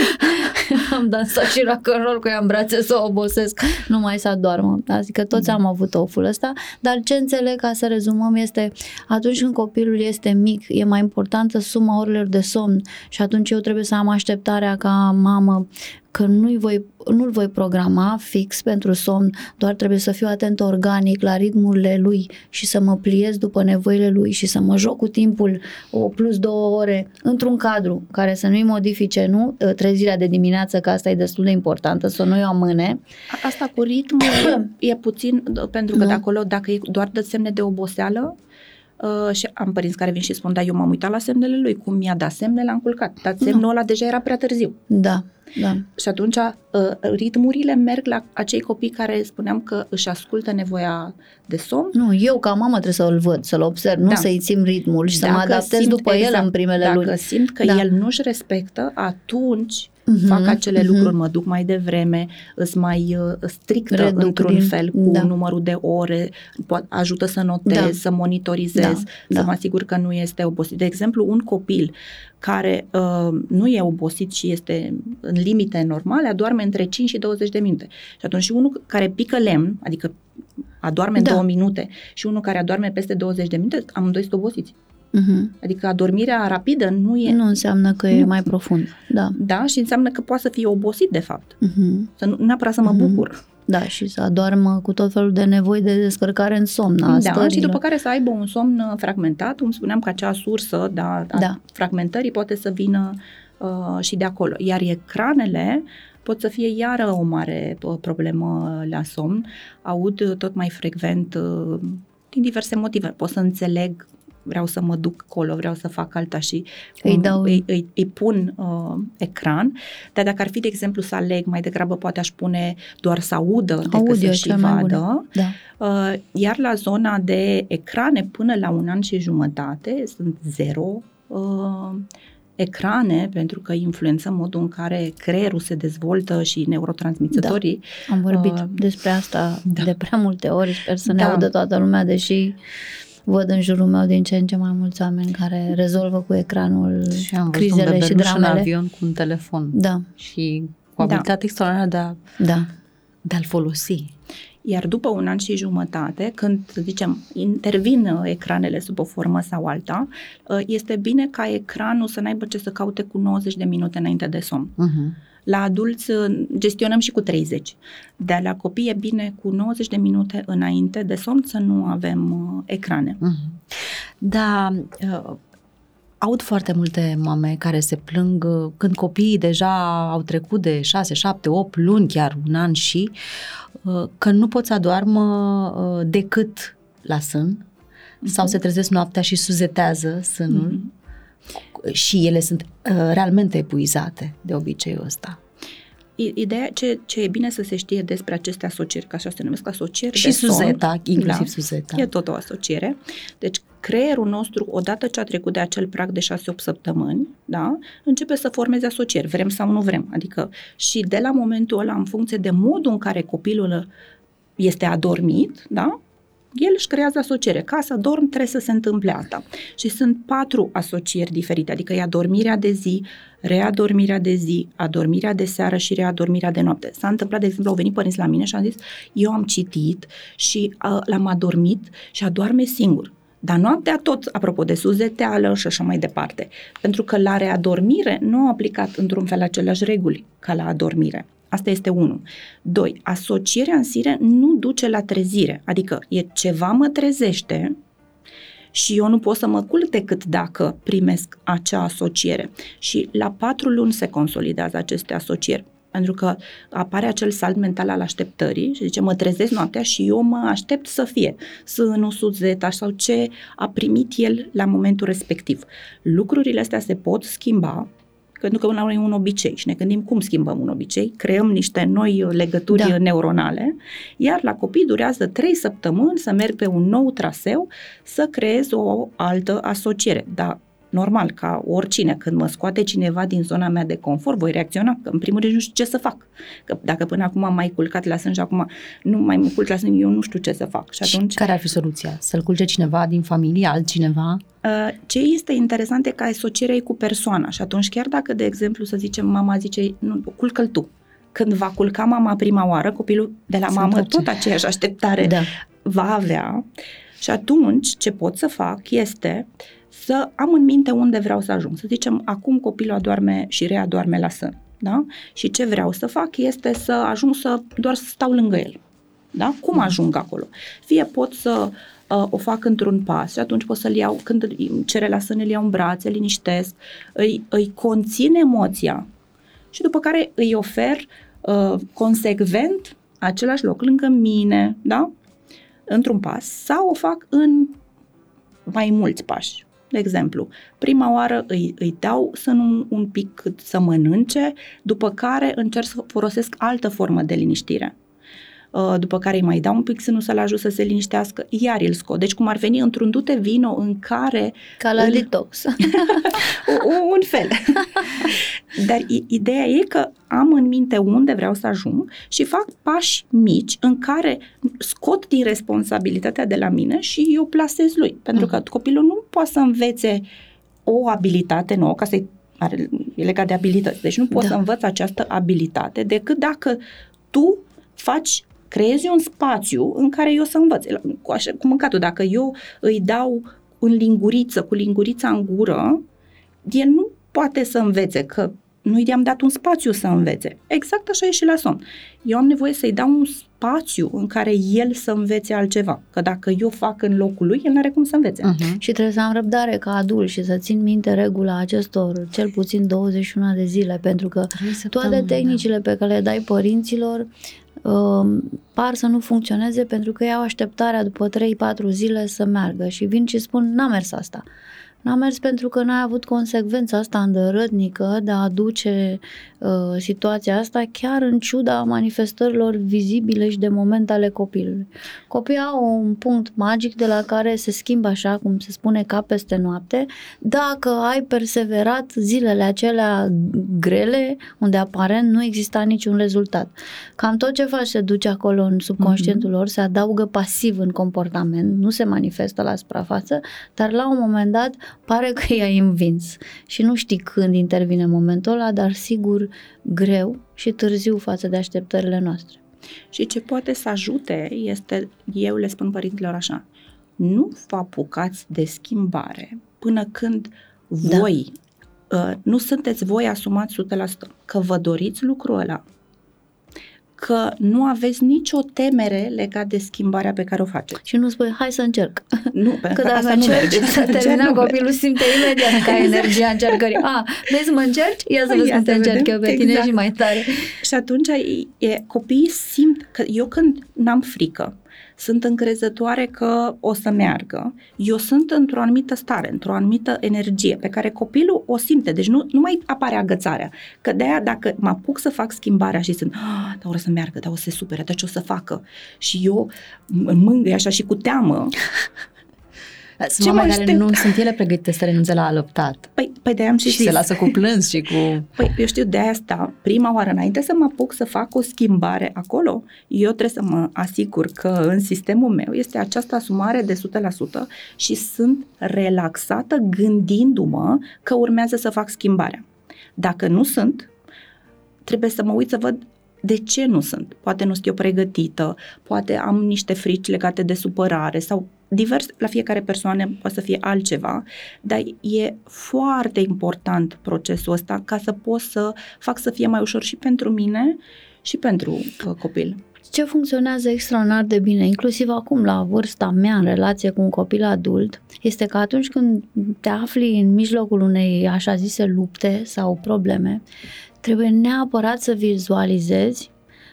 (laughs) am dansat și rock and roll cu ea în brațe să o obosesc, numai să adormă. Adică toți am avut oful ăsta, dar ce înțeleg ca să rezumăm este atunci când copilul este mic, e mai importantă suma orelor de somn și atunci eu trebuie să am așteptarea ca mamă că nu-i voi, nu-l voi programa fix pentru somn, doar trebuie să fiu atent organic la ritmurile lui și să mă pliez după nevoile lui și să mă joc cu timpul o plus două ore într-un cadru care să nu-i modifice, nu? Trezirea de dimineață, că asta e destul de importantă, să nu-i amâne. A- Asta cu ritmul e, (coughs) e puțin, d- pentru că Nu. de acolo, dacă e doar de semne de oboseală, Uh, și am părinți care vin și spun, da, eu m-am uitat la semnele lui, cum mi-a dat semne, l-am culcat. Dar semnul ăla deja era prea târziu. Da, da. Și atunci uh, ritmurile merg la acei copii care spuneam că își ascultă nevoia de somn. Nu, eu ca mamă trebuie să-l văd, să-l observ, nu Da. să-i țin ritmul și să mă Dacă adaptez simt- după el exact, în primele Dacă luni. simt că Da. el nu-și respectă, atunci Mhm, fac acele mhm. lucruri, mă duc mai devreme, îs mai uh, strictă Reduc într-un din- fel cu da. numărul de ore, po- ajută să notez, Da. să monitorizez, Da, să da. mă asigur că nu este obosit. De exemplu, un copil care uh, nu e obosit și este în limite normale, adorme între 5 și 20 de minute. Și atunci și unul care pică lemn, adică adorme în Da. două minute, și unul care adorme peste 20 de minute, amândoi sunt obosiți. Mhm. Adică adormirea rapidă nu e... Nu înseamnă că e Nu. mai profund. Da. Da, și înseamnă că poate să fie obosit, de fapt. Mhm. Să nu neapărat să mă Mhm. bucur. Da, și să adormă cu tot felul de nevoi de descărcare în somn. a Da, stărilor. și după care să aibă un somn uh, fragmentat, cum spuneam că acea sursă da, a Da. fragmentării poate să vină uh, și de acolo. Iar ecranele pot să fie iară o mare uh, problemă la somn. Aud uh, tot mai frecvent uh, din diverse motive. Pot să înțeleg vreau să mă duc acolo, vreau să fac alta și Îi um, dau- îi, îi, îi pun uh, ecran, dar dacă ar fi, de exemplu, să aleg, mai degrabă poate aș pune doar să audă decât Audio să e și cea mai vadă. bună. Da. Uh, Iar la zona de ecrane până la un an și jumătate sunt zero uh, ecrane pentru că influență modul în care creierul se dezvoltă și neurotransmițătorii. Am vorbit Uh, despre asta (laughs) da. de prea multe ori. Sper să ne Da. audă toată lumea, deși văd în jurul meu din ce în ce mai mulți oameni care rezolvă cu ecranul Și am văzut un crizele și bebeluș în dramele. avion cu un telefon. Da, Și cu Da. abilitatea extraordinară de, a, da. de a-l folosi. Iar după un an și jumătate, când, să zicem, intervin uh, ecranele sub o formă sau alta, uh, este bine ca ecranul să n-aibă ce să caute cu 90 de minute înainte de somn. Uh-huh. La adulți uh, gestionăm și cu 30. Dar la copii e bine cu 90 de minute înainte de somn să nu avem uh, ecrane. Mhm. Da, uh, aud foarte multe mame care se plâng uh, când copiii deja au trecut de 6, 7, 8 luni, chiar un an și, uh, că nu pot să adoarmă uh, decât la sân sau se trezesc noaptea și suzetează sânul Mhm. Și ele sunt uh, realmente epuizate de obiceiul ăsta. I- Ideea ce, ce e bine să se știe despre aceste asocieri, că așa se numesc asocieri Și de somn, suzeta, inclusiv da, suzeta. E tot o asociere. Deci creierul nostru, odată ce a trecut de acel prag de 6-8 săptămâni, da, începe să formeze asocieri, vrem sau nu vrem. Adică și de la momentul ăla, în funcție de modul în care copilul este adormit, da, el își creează asociere. Ca să dorm, trebuie să se întâmple asta. Și sunt patru asocieri diferite, adică e adormirea de zi, readormirea de zi, adormirea de seară și readormirea de noapte. S-a întâmplat, de exemplu, au venit părinți la mine și am zis, eu am citit și uh, l-am adormit și adorme singur. Dar noaptea tot, apropo de suzeteală și așa mai departe. Pentru că la readormire nu au aplicat într-un fel aceleași reguli ca la adormire. Asta este unul. Doi, asocierea în sine nu duce la trezire. Adică e ceva mă trezește și eu nu pot să mă culc decât dacă primesc acea asociere. Și la patru luni se consolidează aceste asocieri. Pentru că apare acel salt mental al așteptării și zice, mă trezesc noaptea și eu mă aștept să fie sânul, suzeta sau ce a primit el la momentul respectiv. Lucrurile astea se pot schimba pentru că până la urmă e un obicei și ne gândim cum schimbăm un obicei, creăm niște noi legături Da. da. neuronale, iar la copii durează 3 săptămâni să merg pe un nou traseu să creez o altă asociere. Dar normal, ca oricine, când mă scoate cineva din zona mea de confort, voi reacționa, că în primul rând nu știu ce să fac. Că dacă până acum am mai culcat la sân și acum nu mai mă culc la sân, eu nu știu ce să fac. Și atunci, Și care ar fi soluția? Să-l culce cineva din familie, altcineva? Uh, Ce este interesant e că asocierea e cu persoana și atunci chiar dacă, de exemplu, să zicem, mama zice, nu, culcă-l tu. Când va culca mama prima oară, copilul de la Se mamă întoarce. tot aceeași așteptare Da. va avea și atunci ce pot să fac este să am în minte unde vreau să ajung. Să zicem, acum copilul adorme și readorme la sân. Da? Și ce vreau să fac este să ajung să doar să stau lângă el. Da? Cum ajung acolo? Fie pot să uh, o fac într-un pas și atunci pot să-l iau, când îmi cere la sân, îl iau în brațe, liniștesc, îi, îi conțin emoția și după care îi ofer uh, consecvent același loc lângă mine, da? Într-un pas sau o fac în mai mulți pași. De exemplu, prima oară îi, îi dau să nu un pic cât să mănânce, după care încerc să folosesc altă formă de liniștire. Uh, după care îi mai dau un pic să nu să-l ajut să se liniștească, iar îl scot. Deci cum ar veni într-un dute vino în care... Ca la îl... detox. (laughs) un fel. (laughs) Dar ideea e că am în minte unde vreau să ajung și fac pași mici în care scot din responsabilitatea de la mine și eu plasez lui. Pentru că copilul nu poate să învețe o abilitate nouă, ca să-i are, e legat de abilități. Deci nu pot da. să învăț această abilitate decât dacă tu faci creezi un spațiu în care eu să învăț. Cu, așa, cu mâncatul, dacă eu îi dau în linguriță, cu lingurița în gură, el nu poate să învețe, că nu i-am dat un spațiu să învețe. Exact așa e și la somn. Eu am nevoie să-i dau un spațiu în care el să învețe altceva. Că dacă eu fac în locul lui, el nu are cum să învețe. Uh-huh. Și trebuie să am răbdare ca adult și să țin minte regula acestor cel puțin 21 de zile, pentru că toate tehnicile pe care le dai părinților uh, par să nu funcționeze pentru că iau așteptarea după 3-4 zile să meargă și vin și spun n-a mers asta. N-a mers pentru că n-a avut consecvența asta îndărătnică de a aduce uh, situația asta chiar în ciuda manifestărilor vizibile și de moment ale copilului. Copiii au un punct magic de la care se schimbă așa, cum se spune, ca peste noapte, dacă ai perseverat zilele acelea grele, unde aparent nu exista niciun rezultat. Cam tot ce faci se duce acolo în subconștientul mm-hmm. lor, se adaugă pasiv în comportament, nu se manifestă la suprafață, dar la un moment dat pare că i-ai învins și nu știi când intervine momentul ăla, dar sigur greu și târziu față de așteptările noastre. Și ce poate să ajute este, eu le spun părinților așa, nu vă apucați de schimbare până când da. voi, uh, nu sunteți voi asumați 100%, că vă doriți lucrul ăla, că nu aveți nicio temere legat de schimbarea pe care o faceți. Și nu spui, hai să încerc. (laughs) Nu, că dacă asta încerci, să termina copilul simte imediat ca energia încercării. A, vezi, mă încerci? Ia să vezi cum te încerc eu pe exact. tine și mai tare. Și atunci e, e, copiii simt că eu când n-am frică, sunt încrezătoare că o să meargă, eu sunt într-o anumită stare, într-o anumită energie pe care copilul o simte, deci nu, nu mai apare agățarea. Că de aia dacă mă apuc să fac schimbarea și sunt, ah, dar o să meargă, dar o să se supere, dar ce o să facă? Și eu mângâi așa și cu teamă sunt ce mame care nu sunt ele pregătite să renunțe la alăptat. Păi, păi de am și, și se lasă cu plâns și cu... Păi eu știu de asta, prima oară înainte să mă apuc să fac o schimbare acolo, eu trebuie să mă asigur că în sistemul meu este această asumare de 100% și sunt relaxată gândindu-mă că urmează să fac schimbarea. Dacă nu sunt, trebuie să mă uit să văd de ce nu sunt? Poate nu sunt eu pregătită, poate am niște frici legate de supărare sau divers, la fiecare persoană poate să fie altceva, dar e foarte important procesul ăsta ca să pot să fac să fie mai ușor și pentru mine și pentru uh, copil. Ce funcționează extraordinar de bine, inclusiv acum la vârsta mea în relație cu un copil adult, este că atunci când te afli în mijlocul unei așa zise lupte sau probleme, trebuie neapărat să vizualizezi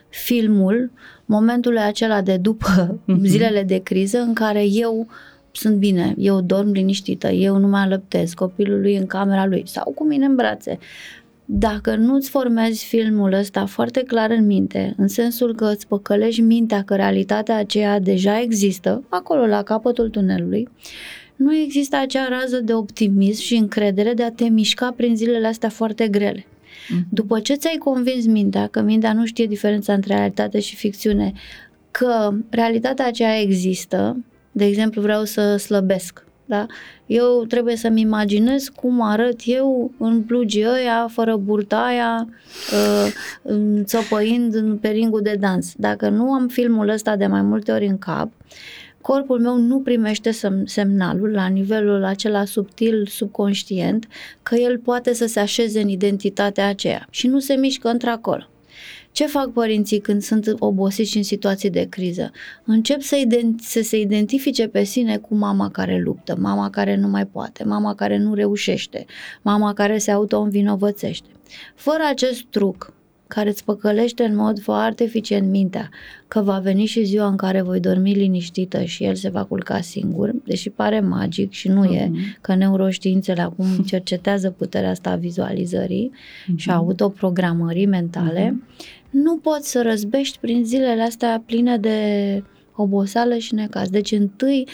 filmul momentul acela de după uh-huh. (laughs) zilele de criză în care eu sunt bine, eu dorm liniștită, eu nu mai alăptez copilul lui în camera lui sau cu mine în brațe. Dacă nu-ți formezi filmul ăsta foarte clar în minte, în sensul că îți păcălești mintea că realitatea aceea deja există, acolo la capătul tunelului, nu există acea rază de optimism și încredere de a te mișca prin zilele astea foarte grele. Mm. După ce ți-ai convins mintea că mintea nu știe diferența între realitate și ficțiune, că realitatea aceea există, de exemplu vreau să slăbesc, da? Eu trebuie să-mi imaginez cum arăt eu în plugii ăia, fără burtaia, uh, țopăind pe ringul de dans. Dacă nu am filmul ăsta de mai multe ori în cap, corpul meu nu primește semnalul la nivelul acela subtil, subconștient, că el poate să se așeze în identitatea aceea și nu se mișcă într-acolo. Ce fac părinții când sunt obosiți și în situații de criză? Încep să, ident- să se identifice pe sine cu mama care luptă, mama care nu mai poate, mama care nu reușește, mama care se auto-învinovățește. Fără acest truc care îți păcălește în mod foarte eficient mintea, că va veni și ziua în care voi dormi liniștită și el se va culca singur, deși pare magic și nu e, Mhm. că neuroștiințele acum (laughs) cercetează puterea asta a vizualizării și a autoprogramării mentale, nu poți să răzbești prin zilele astea pline de oboseală și necaz. Deci întâi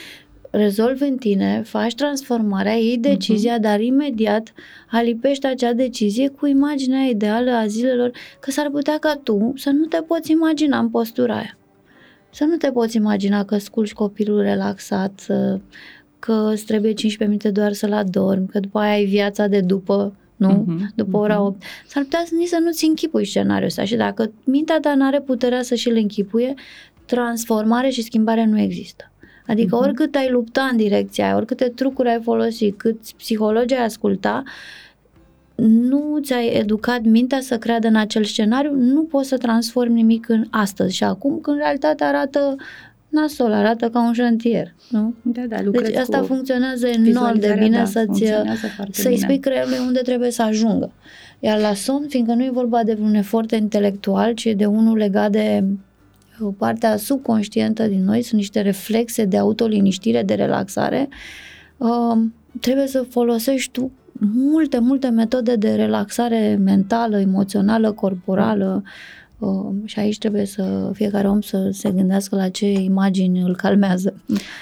rezolvi în tine, faci transformarea, iei decizia, dar imediat alipești acea decizie cu imaginea ideală a zilelor, că s-ar putea ca tu să nu te poți imagina în postura aia. Să nu te poți imagina că sculci copilul relaxat, să- că îți trebuie 15 minute doar să-l adormi, că după aia ai viața de după, nu? Mhm, După ora mhm. 8. S-ar putea să nici să nu-ți închipui scenariul ăsta și dacă mintea ta nu are puterea să și-l închipuie, transformare și schimbare nu există. Adică Mhm. oricât ai lupta în direcția aia, oricâte trucuri ai folosit, cât psihologi ai asculta, nu ți-ai educat mintea să creadă în acel scenariu, nu poți să transformi nimic în astăzi și acum, când realitatea arată nasol, arată ca un șantier. Nu? Da, da, lucrez Deci asta cu funcționează enorm de vizualizarea, bine da, să-ți, funcționează foarte să-i bine. spui creierului unde trebuie să ajungă. Iar la somn, fiindcă nu e vorba de un efort intelectual, ci de unul legat de o partea subconștientă din noi, sunt niște reflexe de autoliniștire, de relaxare, uh, trebuie să folosești tu multe, multe metode de relaxare mentală, emoțională, corporală uh, și aici trebuie să fiecare om să se gândească la ce imagini îl calmează,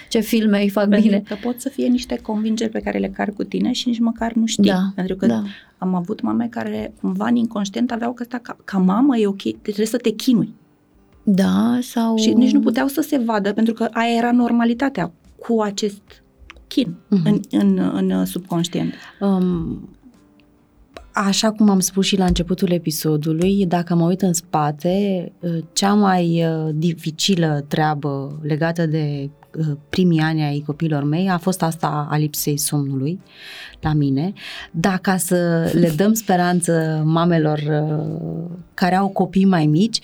ce filme îi fac Pentru bine. că pot să fie niște convingeri pe care le car cu tine și nici măcar nu știi. Da, Pentru că da. am avut mame care cumva în inconștient aveau că asta ca, ca mamă e ok, deci trebuie să te chinui. Da, sau... Și nici nu puteau să se vadă pentru că aia era normalitatea cu acest chin Mhm. în, în, în subconștient. Um, așa cum am spus și la începutul episodului, dacă mă uit în spate, uh, cea mai uh, dificilă treabă legată de uh, primii ani ai copilor mei a fost asta a lipsei somnului la mine. Dacă să le dăm speranță mamelor uh, care au copii mai mici,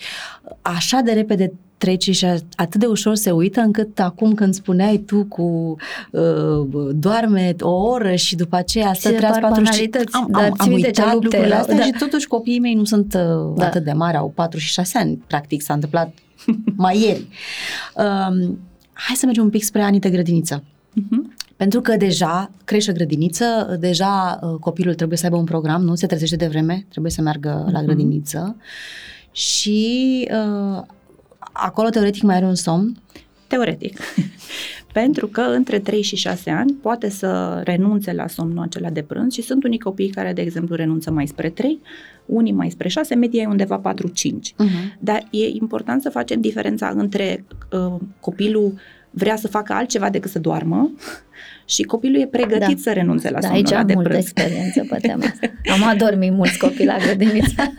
așa de repede trece și a- atât de ușor se uită încât acum când spuneai tu cu uh, doarme o oră și după aceea Ți stă se treaz par 45 banalități, am, dar am, ții am minte ce uitat lupte lucrurile erau, astea da. și totuși copiii mei nu sunt uh, Da. atât de mari, au 4 și 6 ani, practic s-a întâmplat (laughs) mai ieri. Um, hai să mergem un pic spre anii de grădiniță. Mhm. Pentru că deja crește grădiniță, deja uh, copilul trebuie să aibă un program, nu? Se trezește de vreme, trebuie să meargă la Mhm. grădiniță și uh, acolo teoretic mai are un somn. Teoretic. (laughs) Pentru că între 3 și 6 ani poate să renunțe la somnul acela de prânz și sunt unii copii care, de exemplu, renunță mai spre 3, unii mai spre 6, media e undeva 4-5. Uh-huh. Dar e important să facem diferența între uh, copilul vrea să facă altceva decât să doarmă (laughs) și copilul e pregătit Da. să renunțe la Da, somnul aici ăla am de multă prânz. experiență pe tema asta. (laughs) Am adormit mulți copii la grădiniță.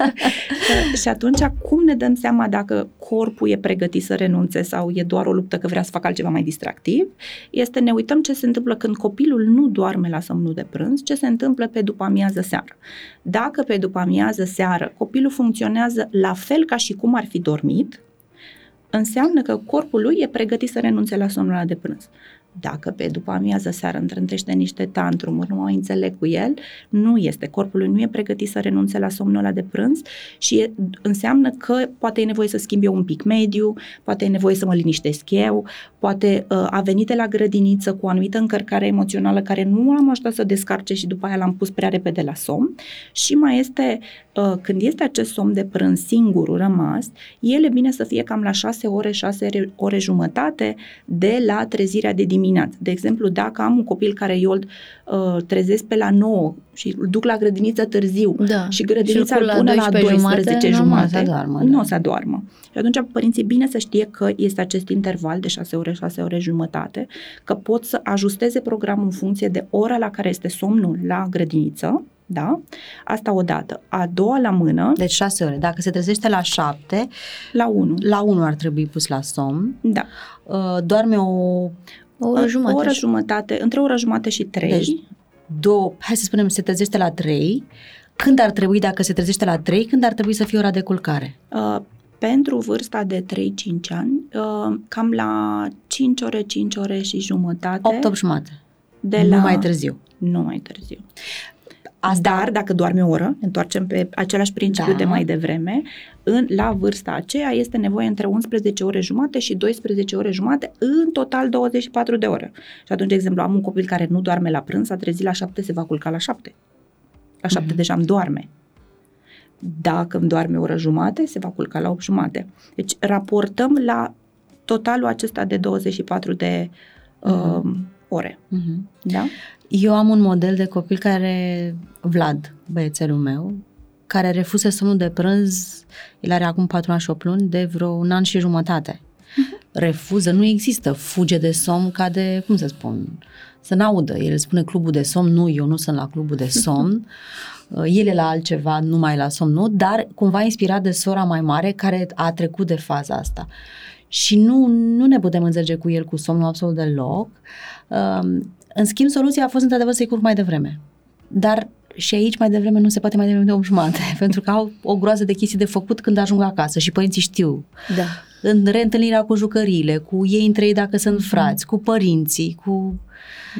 (laughs) și atunci, cum ne dăm seama dacă corpul e pregătit să renunțe sau e doar o luptă că vrea să facă altceva mai distractiv? Este ne uităm ce se întâmplă când copilul nu doarme la somnul de prânz, ce se întâmplă pe după amiază seară. Dacă pe după amiază seară copilul funcționează la fel ca și cum ar fi dormit, înseamnă că corpul lui e pregătit să renunțe la somnul ăla de prânz. Dacă pe după amiază seară întrântește niște tantrumuri, nu mai înțeleg cu el, nu este. Corpul lui nu e pregătit să renunțe la somnul ăla de prânz și e, înseamnă că poate e nevoie să schimb eu un pic mediu, poate e nevoie să mă liniștesc eu, poate uh, a venit de la grădiniță cu o anumită încărcare emoțională care nu am ajutat să descarce și după aia l-am pus prea repede la somn și mai este, uh, când este acest somn de prânz singur rămas, el e bine să fie cam la 6 ore, 6 ore jumătate de la trezirea de dimineață. De exemplu, dacă am un copil care eu îl uh, trezesc pe la 9 și îl duc la grădiniță târziu Da. și grădinița Și-l îl pun pune la la 12 12 jumate, normal, jumate, să adoarmă, nu da. o să adoarmă. Și atunci părinții bine să știe că este acest interval de 6 ore, 6 ore jumătate, că pot să ajusteze programul în funcție de ora la care este somnul la grădiniță, da? Asta odată. A doua la mână, Deci 6 ore. Dacă se trezește la 7, la 1. la 1 ar trebui pus la somn. Da. Uh, doarme o O oră jumătate. O oră jumătate, între o oră jumătate și 3. Deci, două, hai să spunem, se trezește la 3. Când ar trebui, dacă se trezește la 3, când ar trebui să fie ora de culcare? Uh, pentru vârsta de 3-5 ani, uh, cam la 5 ore, 5 ore și jumătate. 8, 8 jumate. de nu la... mai târziu. Nu mai târziu. Asta- Dar dacă doarme o oră, ne întoarcem pe același principiu Da. de mai devreme, în, la vârsta aceea este nevoie între 11 ore jumate și 12 ore jumate, în total 24 de ore. Și atunci, de exemplu, am un copil care nu doarme la prânz, a trezit la 7, se va culca la 7. La 7 Mhm. deja îmi doarme. Dacă îmi doarme o oră jumate, se va culca la 8 jumate. Deci raportăm la totalul acesta de 24 de uh, ore. Mhm. Da? Eu am un model de copil care, Vlad, băiețelul meu, care refuză somnul de prânz, el are acum 4 ani și 8 luni, de vreo un an și jumătate. Refuză, nu există, fuge de somn ca de, cum să spun, să n-audă. El spune clubul de somn, nu, eu nu sunt la clubul de (laughs) somn. El e la altceva, nu mai la somn, nu, dar cumva inspirat de sora mai mare care a trecut de faza asta. Și nu, nu ne putem înțelege cu el cu somnul absolut deloc. Um, în schimb, soluția a fost într-adevăr să-i culc mai devreme. Dar și aici mai devreme nu se poate mai devreme de 8 jumate, (laughs) pentru că au o groază de chestii de făcut când ajung acasă și părinții știu. Da. În reîntâlnirea cu jucăriile, cu ei între ei dacă sunt frați, cu părinții, cu...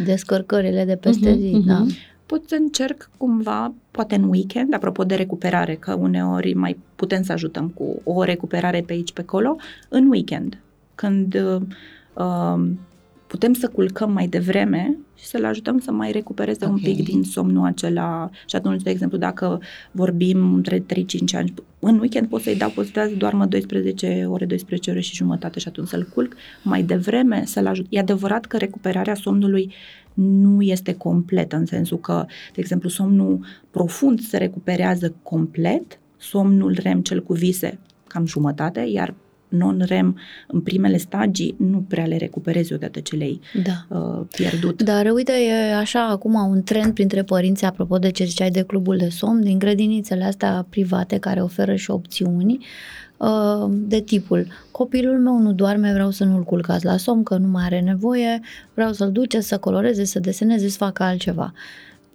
Descărcările de peste Mhm, zi, mhm. da. Pot să încerc cumva, poate în weekend, apropo de recuperare, că uneori mai putem să ajutăm cu o recuperare pe aici, pe acolo, în weekend, când uh, uh, putem să culcăm mai devreme și să-l ajutăm să mai recupereze un Ok. pic din somnul acela. Și atunci, de exemplu, dacă vorbim între 3-5 ani, în weekend pot să-i dau posibilitatea să doarmă 12 ore, 12 ore și jumătate și atunci să-l culc mai devreme, să-l ajut. E adevărat că recuperarea somnului nu este completă, în sensul că, de exemplu, somnul profund se recuperează complet, somnul REM cel cu vise cam jumătate, iar non-REM în primele stagii nu prea le recuperezi odată ce le-ai Da. uh, pierdut. Dar uite, e așa acum un trend printre părinți, apropo de ce ziceai de clubul de somn, din grădinițele astea private care oferă și opțiuni, uh, de tipul copilul meu nu doarme, vreau să nu-l culcați la somn, că nu mai are nevoie, vreau să-l duceți să coloreze, să deseneze, să facă altceva.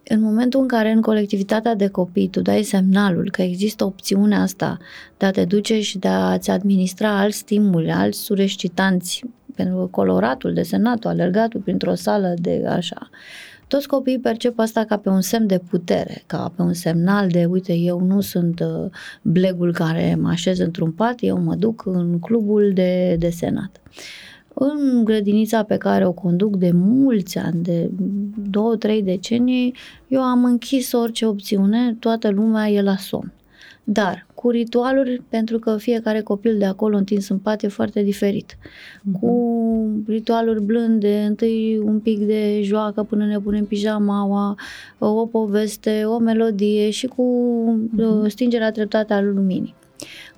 În momentul în care în colectivitatea de copii tu dai semnalul că există opțiunea asta de a te duce și de a-ți administra alți stimuli, alți surescitanți, pentru că coloratul, desenatul, alergatul printr-o sală de așa, toți copiii percep asta ca pe un semn de putere, ca pe un semnal de, uite, eu nu sunt uh, blegul care mă așez într-un pat, eu mă duc în clubul de desenat. În grădinița pe care o conduc de mulți ani, de două, trei decenii, eu am închis orice opțiune, toată lumea e la somn. Dar cu ritualuri, pentru că fiecare copil de acolo întins în pat e foarte diferit. Cu ritualuri blânde, întâi un pic de joacă până ne punem pijamaua, o poveste, o melodie și cu uh, stingerea treptată a luminii.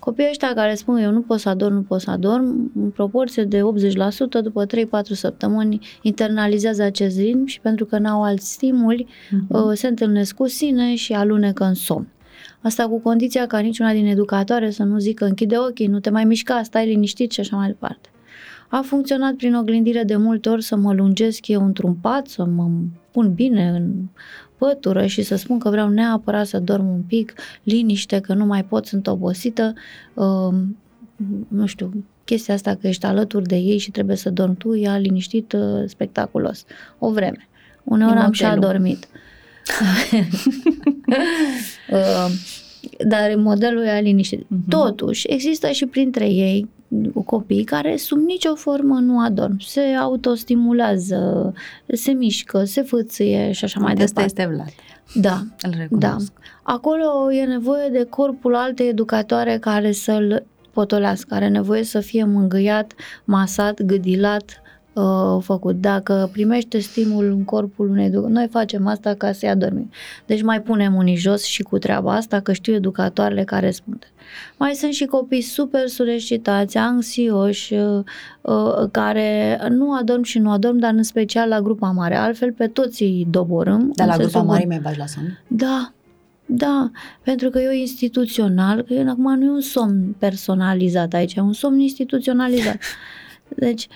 Copiii ăștia care spun eu nu pot să adorm, nu pot să adorm, în proporție de 80% după 3-4 săptămâni internalizează acest ritm și pentru că n-au alți stimuli, uh, se întâlnesc cu sine și alunecă în somn. Asta cu condiția ca niciuna din educatoare să nu zică închide ochii, nu te mai mișca, stai liniștit și așa mai departe. A funcționat prin oglindire de multe ori să mă lungesc eu într-un pat, să mă pun bine în pătură și să spun că vreau neapărat să dorm un pic, liniște, că nu mai pot, sunt obosită. Uh, nu știu, chestia asta că ești alături de ei și trebuie să dormi tu, ea liniștit, uh, spectaculos. O vreme. Uneori E am și modelul. adormit. uh, (laughs) dar modelul e liniștit. Mhm. Totuși, există și printre ei copii care sub nicio formă nu adorm. Se autostimulează, se mișcă, se fâțâie și așa mai Asta departe. este Vlad. Da, Îl da. recunosc. Acolo e nevoie de corpul altei educatoare care să-l potolească, are nevoie să fie mângâiat, masat, gâdilat, uh, făcut. Dacă primește stimul în corpul unei educ- noi facem asta ca să-i adormim. Deci mai punem unii jos și cu treaba asta, că știu educatoarele care răspunde. Mai sunt și copii super sureșitați, anxioși, uh, uh, care nu adorm și nu adorm, dar în special la grupa mare. Altfel pe toți îi doborâm. Dar în la grupa sensul mare bun. mai bagi la somn? Da, da, pentru că e instituțional, că e- acum nu e un somn personalizat aici, e un somn instituționalizat. Deci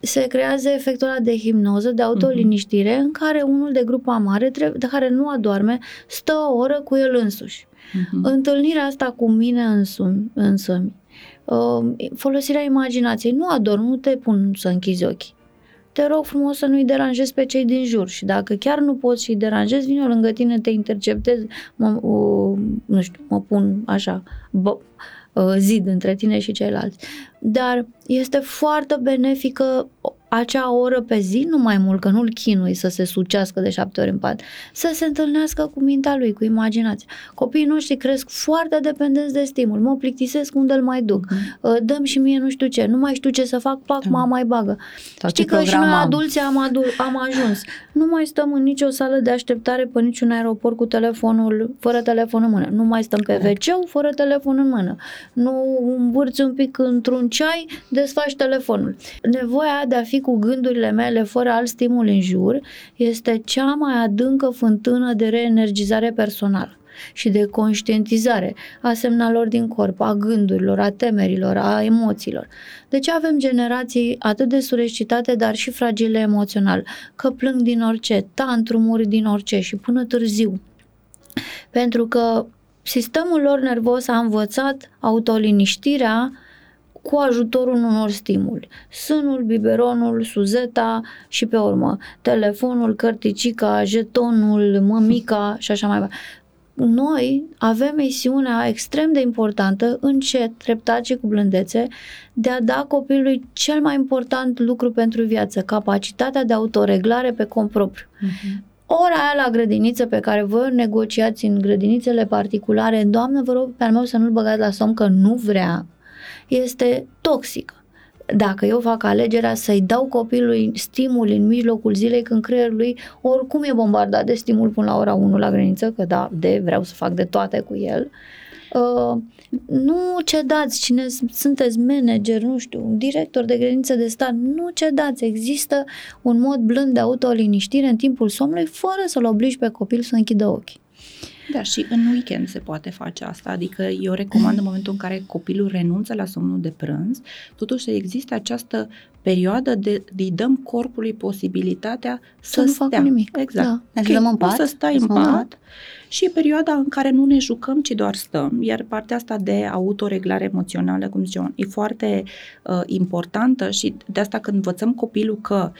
se creează efectul ăla de hipnoză, de autoliniștire, în care unul de grupa mare, trebuie, de care nu adorme, stă o oră cu el însuși. Mhm. Întâlnirea asta cu mine însumi, însămi, uh, folosirea imaginației, nu adorm, nu te pun să închizi ochii. te rog frumos să nu-i deranjezi pe cei din jur și dacă chiar nu poți și-i deranjezi, vin eu lângă tine, te interceptez, mă, o, nu știu, mă pun așa, bă, uh, zid între tine și ceilalți. Dar este foarte benefică acea oră pe zi, nu mai mult, că nu-l chinui să se sucească de șapte ori în pat, să se întâlnească cu mintea lui, cu imaginația. Copiii noștri cresc foarte dependenți de stimul, mă plictisesc unde îl mai duc, mm. dăm și mie nu știu ce, nu mai știu ce să fac, pac, Da. mama mai bagă. Sau Știi ce că și program noi am. adulții am, adu- am ajuns. Nu mai stăm în nicio sală de așteptare pe niciun aeroport cu telefonul, fără telefon în mână. Nu mai stăm pe Corect. wc fără telefon în mână. Nu învârți un pic într-un ceai, desfaci telefonul. Nevoia de a fi cu gândurile mele fără alt stimul în jur este cea mai adâncă fântână de reenergizare personală și de conștientizare a semnalor din corp, a gândurilor, a temerilor, a emoțiilor. De ce avem generații atât de surescitate, dar și fragile emoțional? Că plâng din orice, tantrumuri din orice și până târziu. Pentru că sistemul lor nervos a învățat autoliniștirea cu ajutorul unor stimuli. Sânul, biberonul, suzeta și pe urmă telefonul, cărticica, jetonul, mămica și așa mai departe. Noi avem misiunea extrem de importantă, încet, treptat și cu blândețe, de a da copilului cel mai important lucru pentru viață, capacitatea de autoreglare pe cont propriu. Mhm. Ora aia la grădiniță pe care voi o negociați în grădinițele particulare, doamnă, vă rog pe al meu să nu-l băgați la somn că nu vrea, este toxică. Dacă eu fac alegerea să-i dau copilului stimul în mijlocul zilei când creierul lui oricum e bombardat de stimul până la ora 1 la grădiniță, că da, de vreau să fac de toate cu el, uh, nu cedați cine s- sunteți manager, nu știu, director de grădiniță de stat, nu cedați. Există un mod blând de autoliniștire în timpul somnului fără să-l obligi pe copil să închidă ochii. Da, și în weekend se poate face asta, adică eu recomand în momentul în care copilul renunță la somnul de prânz, totuși să existe această perioadă de îi dăm corpului posibilitatea să, Să nu facă stea. nimic, Exact. da. Ne dăm în poți pat? să stai în Să mă dau? pat și e perioada în care nu ne jucăm, ci doar stăm. Iar partea asta de autoreglare emoțională, cum ziceam, e foarte uh, importantă și de asta când învățăm copilul că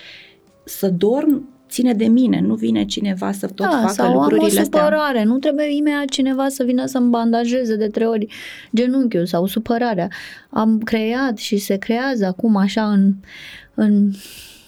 să dorm ține de mine, nu vine cineva să tot da, facă sau am o lucrurile astea. supărare, nu trebuie imediat cineva să vină să-mi bandajeze de trei ori genunchiul sau supărarea. Am creat și se creează acum așa în, în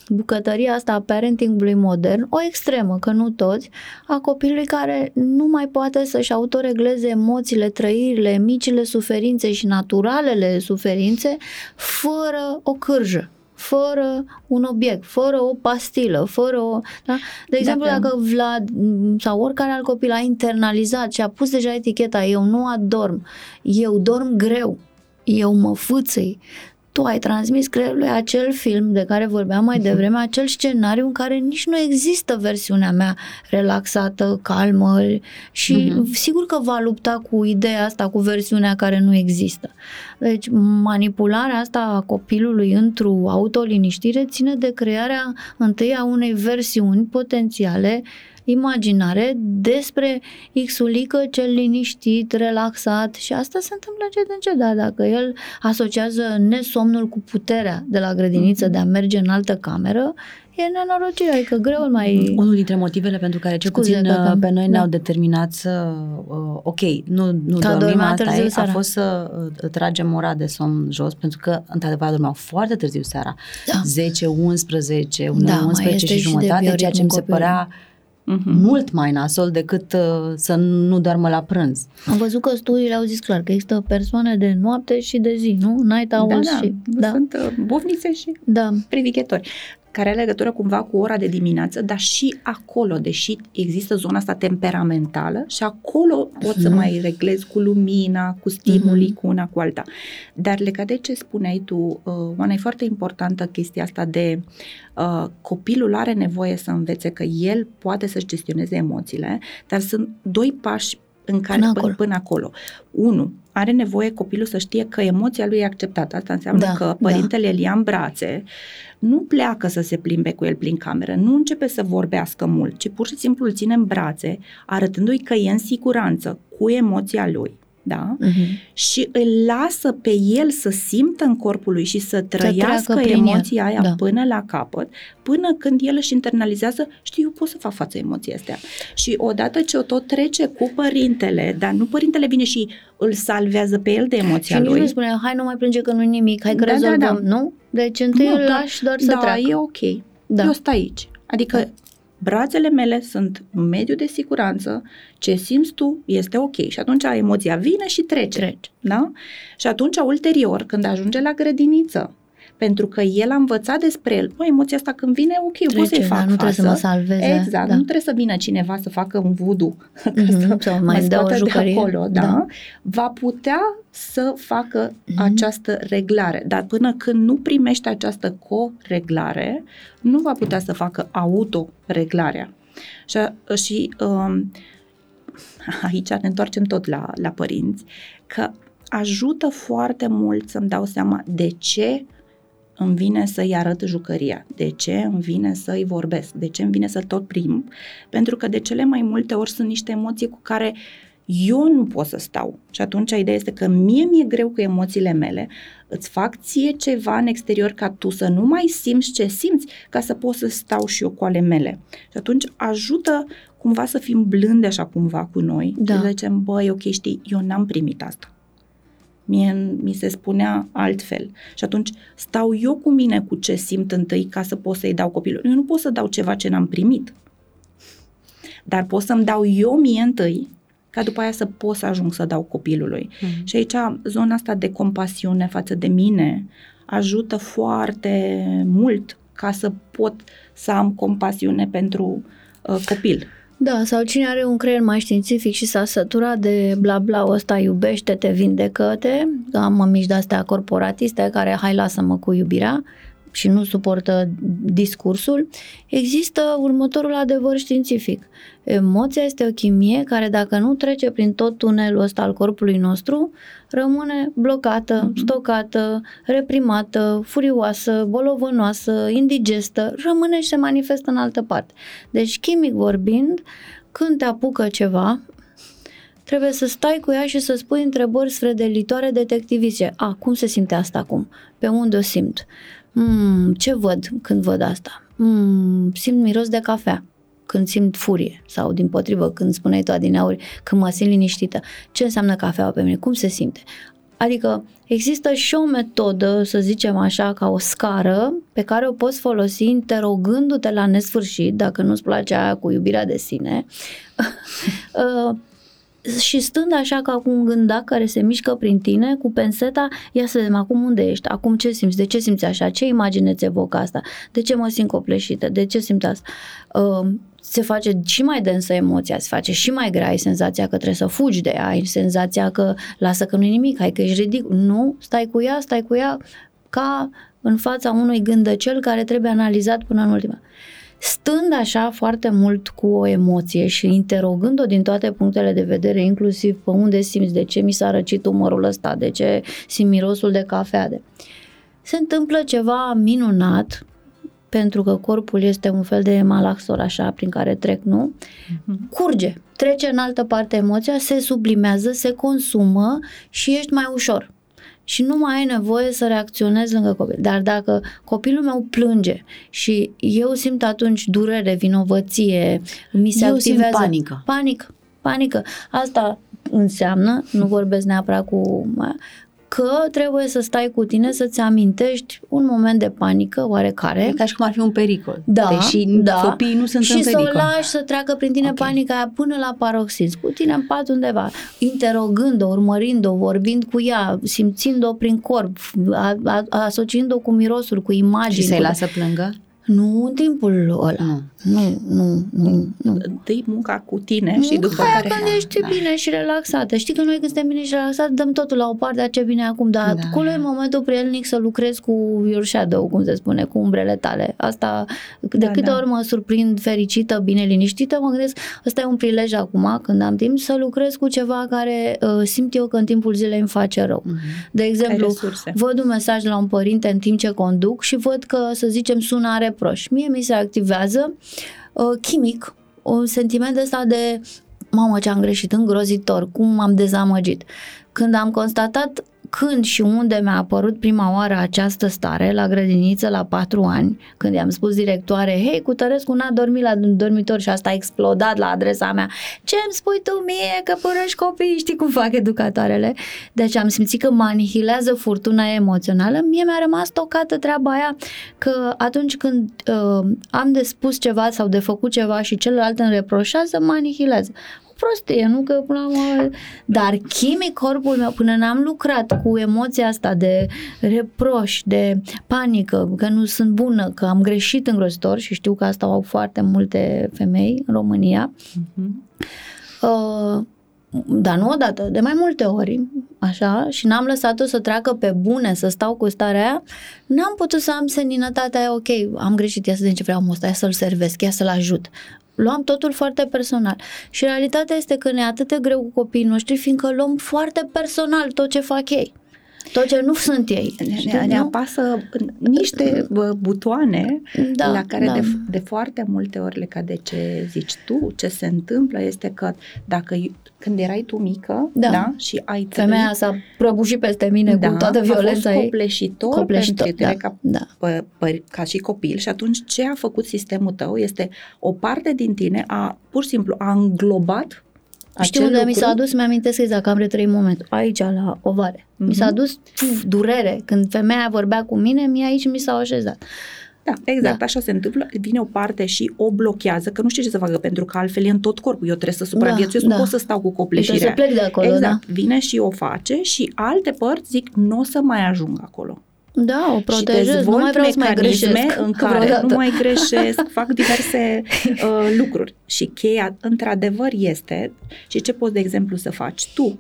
bucătăria asta a parentingului modern, o extremă, că nu toți, a copilului care nu mai poate să-și autoregleze emoțiile, trăirile, micile suferințe și naturalele suferințe fără o cârjă fără un obiect, fără o pastilă, fără o... Da? De exemplu, Dacă- dacă Vlad m, sau oricare alt copil a internalizat și a pus deja eticheta eu nu adorm, eu dorm greu, eu mă fâțâi, tu ai transmis creierului acel film de care vorbeam mai devreme, acel scenariu în care nici nu există versiunea mea relaxată, calmă și Mhm. sigur că va lupta cu ideea asta, cu versiunea care nu există. Deci manipularea asta a copilului într-o autoliniștire ține de crearea întâi a unei versiuni potențiale imaginare despre Xulică cel liniștit, relaxat și asta se întâmplă încet încet, dar dacă el asociază nesomnul cu puterea de la grădiniță de a merge în altă cameră, e nenorocire, adică greu îl mai... Unul dintre motivele pentru care cel Scuze, puțin că- uh, pe noi da. ne-au determinat să, uh, ok, nu, nu Că dormim, dormea asta târziu e, a seara. fost să uh, tragem ora de somn jos, pentru că, într-adevăr, dormeau foarte târziu seara. Da. 10, 11, uneori Da, mai 11 este și și de jumătate, ceea ce bioritmul mi se copilului. părea Mhm. mult mai nasol decât uh, să nu doarmă la prânz. Am văzut că studiile au zis clar că există persoane de noapte și de zi, nu? Night Da, owls da, și... Da, sunt uh, bufnițe și da. privighetori, care are legătură cumva cu ora de dimineață, dar și acolo, deși există zona asta temperamentală și acolo poți să Mhm. mai reglezi cu lumina, cu stimuli, Mhm. cu una, cu alta. Dar legat de ce spuneai tu, uh, Oana, e foarte importantă chestia asta de uh, copilul are nevoie să învețe că el poate să-și gestioneze emoțiile, dar sunt doi pași în care Până până, acolo. până acolo. Unu, are nevoie copilul să știe că emoția lui e acceptată. Asta înseamnă Da, că da. părintele îl ia în brațe, nu pleacă să se plimbe cu el prin cameră, nu începe să vorbească mult, ci pur și simplu îl ține în brațe, arătându-i că e în siguranță cu emoția lui. Da? Mhm. și îl lasă pe el să simtă în corpul lui și să trăiască treacă prin emoția el, aia da. până la capăt, până când el își internalizează, știu, eu pot să fac față emoției astea. Și odată ce o tot trece cu părintele, dar nu părintele vine și îl salvează pe el de emoția Și nici lui. nu spune, hai nu mai plânge că nu nimic, hai că Da, da, rezolvăm, da. nu? Deci întâi Nu, îl doar- lași doar să da, treacă. e ok. Da. Eu stai aici. Adică Da. Brațele mele sunt un mediu de siguranță, ce simți tu este ok. Și atunci emoția vine și trece. Trece. Da? Și atunci, ulterior, când ajunge la grădiniță, pentru că el a învățat despre el, bă, emoția asta când vine, ok, eu pot Trece, să-i fac dar nu trebuie să față. mă salveze. Exact, da. nu trebuie să vină cineva să facă un voodoo (laughs) ca Mhm, să sau mă mai dea o scoată de jucărie. acolo, da? Da. Va putea să facă Mhm. această reglare, dar până când nu primește această coreglare, nu va putea să facă autoreglarea. Și, și um, (laughs) aici ne întoarcem tot la, la părinți, că ajută foarte mult să-mi dau seama de ce îmi vine să-i arăt jucăria, de ce îmi vine să-i vorbesc, de ce îmi vine să-l tot prim, pentru că de cele mai multe ori sunt niște emoții cu care eu nu pot să stau. Și atunci ideea este că mie mi-e greu cu emoțiile mele, îți fac ție ceva în exterior ca tu să nu mai simți ce simți, ca să pot să stau și eu cu ale mele. Și atunci ajută cumva să fim blânde așa cumva cu noi. Da. Să zicem, băi, ok, știi, eu n-am primit asta. Mie mi se spunea altfel. Și atunci stau eu cu mine cu ce simt întâi ca să pot să-i dau copilului. Eu nu pot să dau ceva ce n-am primit. Dar pot să-mi dau eu mie întâi ca după aia să pot să ajung să dau copilului. Mhm. Și aici zona asta de compasiune față de mine ajută foarte mult ca să pot să am compasiune pentru uh, copil. Da, sau cine are un creier mai științific și s-a săturat de bla bla ăsta iubește-te, vindecă-te, am mămici de-astea corporatiste care hai lasă-mă cu iubirea și nu suportă discursul, există următorul adevăr științific. Emoția este o chimie care dacă nu trece prin tot tunelul ăsta al corpului nostru, rămâne blocată, Mhm. stocată, reprimată, furioasă, bolovănoasă, indigestă, rămâne și se manifestă în altă parte. Deci, chimic vorbind, când te apucă ceva, trebuie să stai cu ea și să spui întrebări sfredelitoare detectivice. A, cum se simte asta acum? Pe unde o simt? Mm, ce văd când văd asta? Mm, simt miros de cafea când simt furie sau din potrivă când spuneai tu adineauri când mă simt liniștită. Ce înseamnă cafeaua pe mine? Cum se simte? Adică există și o metodă, să zicem așa, ca o scară pe care o poți folosi interogându-te la nesfârșit, dacă nu-ți place aia cu iubirea de sine, (laughs) Uh, și stând așa ca cu un gândac care se mișcă prin tine, cu penseta, ia să vedem acum unde ești, acum ce simți, de ce simți așa, ce imagine ți evocă asta, de ce mă simt copleșită, de ce simt asta. Uh, se face și mai densă emoția, se face și mai grea, ai senzația că trebuie să fugi de ea, ai senzația că lasă că nu-i nimic, hai că ești ridicol. Nu, stai cu ea, stai cu ea ca în fața unui gândăcel care trebuie analizat până în ultima. Stând așa foarte mult cu o emoție și interogând-o din toate punctele de vedere, inclusiv pe unde simți, de ce mi s-a răcit umărul ăsta, de ce simt mirosul de cafea, de... se întâmplă ceva minunat, pentru că corpul este un fel de malaxor așa prin care trec, nu? Curge, trece în altă parte emoția, se sublimează, se consumă și ești mai ușor. Și nu mai ai nevoie să reacționezi lângă copil. Dar dacă copilul meu plânge și eu simt atunci durere, vinovăție, mi se Eu simt activează panică. Panică, panică. Asta înseamnă, nu vorbesc neapărat cu că trebuie să stai cu tine să-ți amintești un moment de panică oarecare. E ca și cum ar fi un pericol. Da, Deși da. copiii nu sunt și în să pericol. o lași să treacă prin tine Ok. panica aia până la paroxism, cu tine în pat undeva, interogând-o, urmărind-o, vorbind cu ea, simțind-o prin corp, a, a, asociind-o cu mirosul, cu imagini. Și să-i cu... lasă plângă? Nu în timpul ăla. Nu. Nu, nu, nu. nu. Dă-i munca cu tine și după Aia care... când ești da. bine și relaxată. Știi că noi când suntem bine și relaxați dăm totul la o parte, dar ce bine acum, dar Da, acolo da. e momentul prielnic să lucrezi cu your shadow, cum se spune, cu umbrele tale. Asta, de Da, câte da. ori mă surprind fericită, bine liniștită, mă gândesc, ăsta e un prilej acum, când am timp, să lucrez cu ceva care uh, simt eu că în timpul zilei îmi face rău. Mhm. De exemplu, resurse. văd un mesaj de la un părinte în timp ce conduc și văd că, să zicem, sună are reproș. Mie mi se activează uh, chimic un sentiment ăsta de mamă ce am greșit, îngrozitor, cum m-am dezamăgit. Când am constatat când și unde mi-a apărut prima oară această stare, la grădiniță, la patru ani, când i-am spus directoare, hei, cu Tărescu n-a dormit la dormitor și asta a explodat la adresa mea. Ce îmi spui tu mie că părăși copiii, știi cum fac educatoarele? Deci am simțit că mă anihilează furtuna emoțională. Mie mi-a rămas tocată treaba aia că atunci când uh, am de spus ceva sau de făcut ceva și celălalt îmi reproșează, mă anihilează prostie, nu? Că până la urmă... Dar chimic corpul meu, până n-am lucrat cu emoția asta de reproș, de panică, că nu sunt bună, că am greșit îngrozitor și știu că asta au foarte multe femei în România, uh-huh. uh, dar nu odată, de mai multe ori, așa, și n-am lăsat-o să treacă pe bune, să stau cu starea aia, n-am putut să am seninătatea aia, ok, am greșit, ia să vedem ce vreau ăsta, ia să-l servesc, ia să-l ajut luam totul foarte personal. Și realitatea este că ne e atât de greu cu copiii noștri, fiindcă luăm foarte personal tot ce fac ei. Tot ce nu sunt ei. Ne, ne, ne apasă niște butoane da, la care da. de, de foarte multe ori le cade ce zici tu, ce se întâmplă este că dacă când erai tu mică da. Da, și ai trăit... Femeia s-a prăbușit peste mine da, cu toată violența a fost copleșitor, copleșitor pentru da, ca, da. Pă, pă, ca și copil și atunci ce a făcut sistemul tău este o parte din tine a pur și simplu a înglobat știu unde mi s-a adus, mi-amintesc exact că am retrăit momentul, aici la ovare. Mm-hmm. Mi s-a mhm. adus puf, durere. Când femeia vorbea cu mine, mie aici mi s-a așezat. Da, exact, da. așa se întâmplă. Vine o parte și o blochează, că nu știe ce să facă, pentru că altfel e în tot corpul. Eu trebuie să supraviețuiesc, da, nu da. pot să stau cu copleșirea. Trebuie să plec de acolo, exact. Da. Vine și o face și alte părți zic, nu o să mai ajung acolo. Da, o protejez, nu mai vreau să mai greșesc în care vreodată. nu mai greșesc, fac diverse (laughs) uh, lucruri. Și cheia, într-adevăr, este, și ce poți, de exemplu, să faci tu,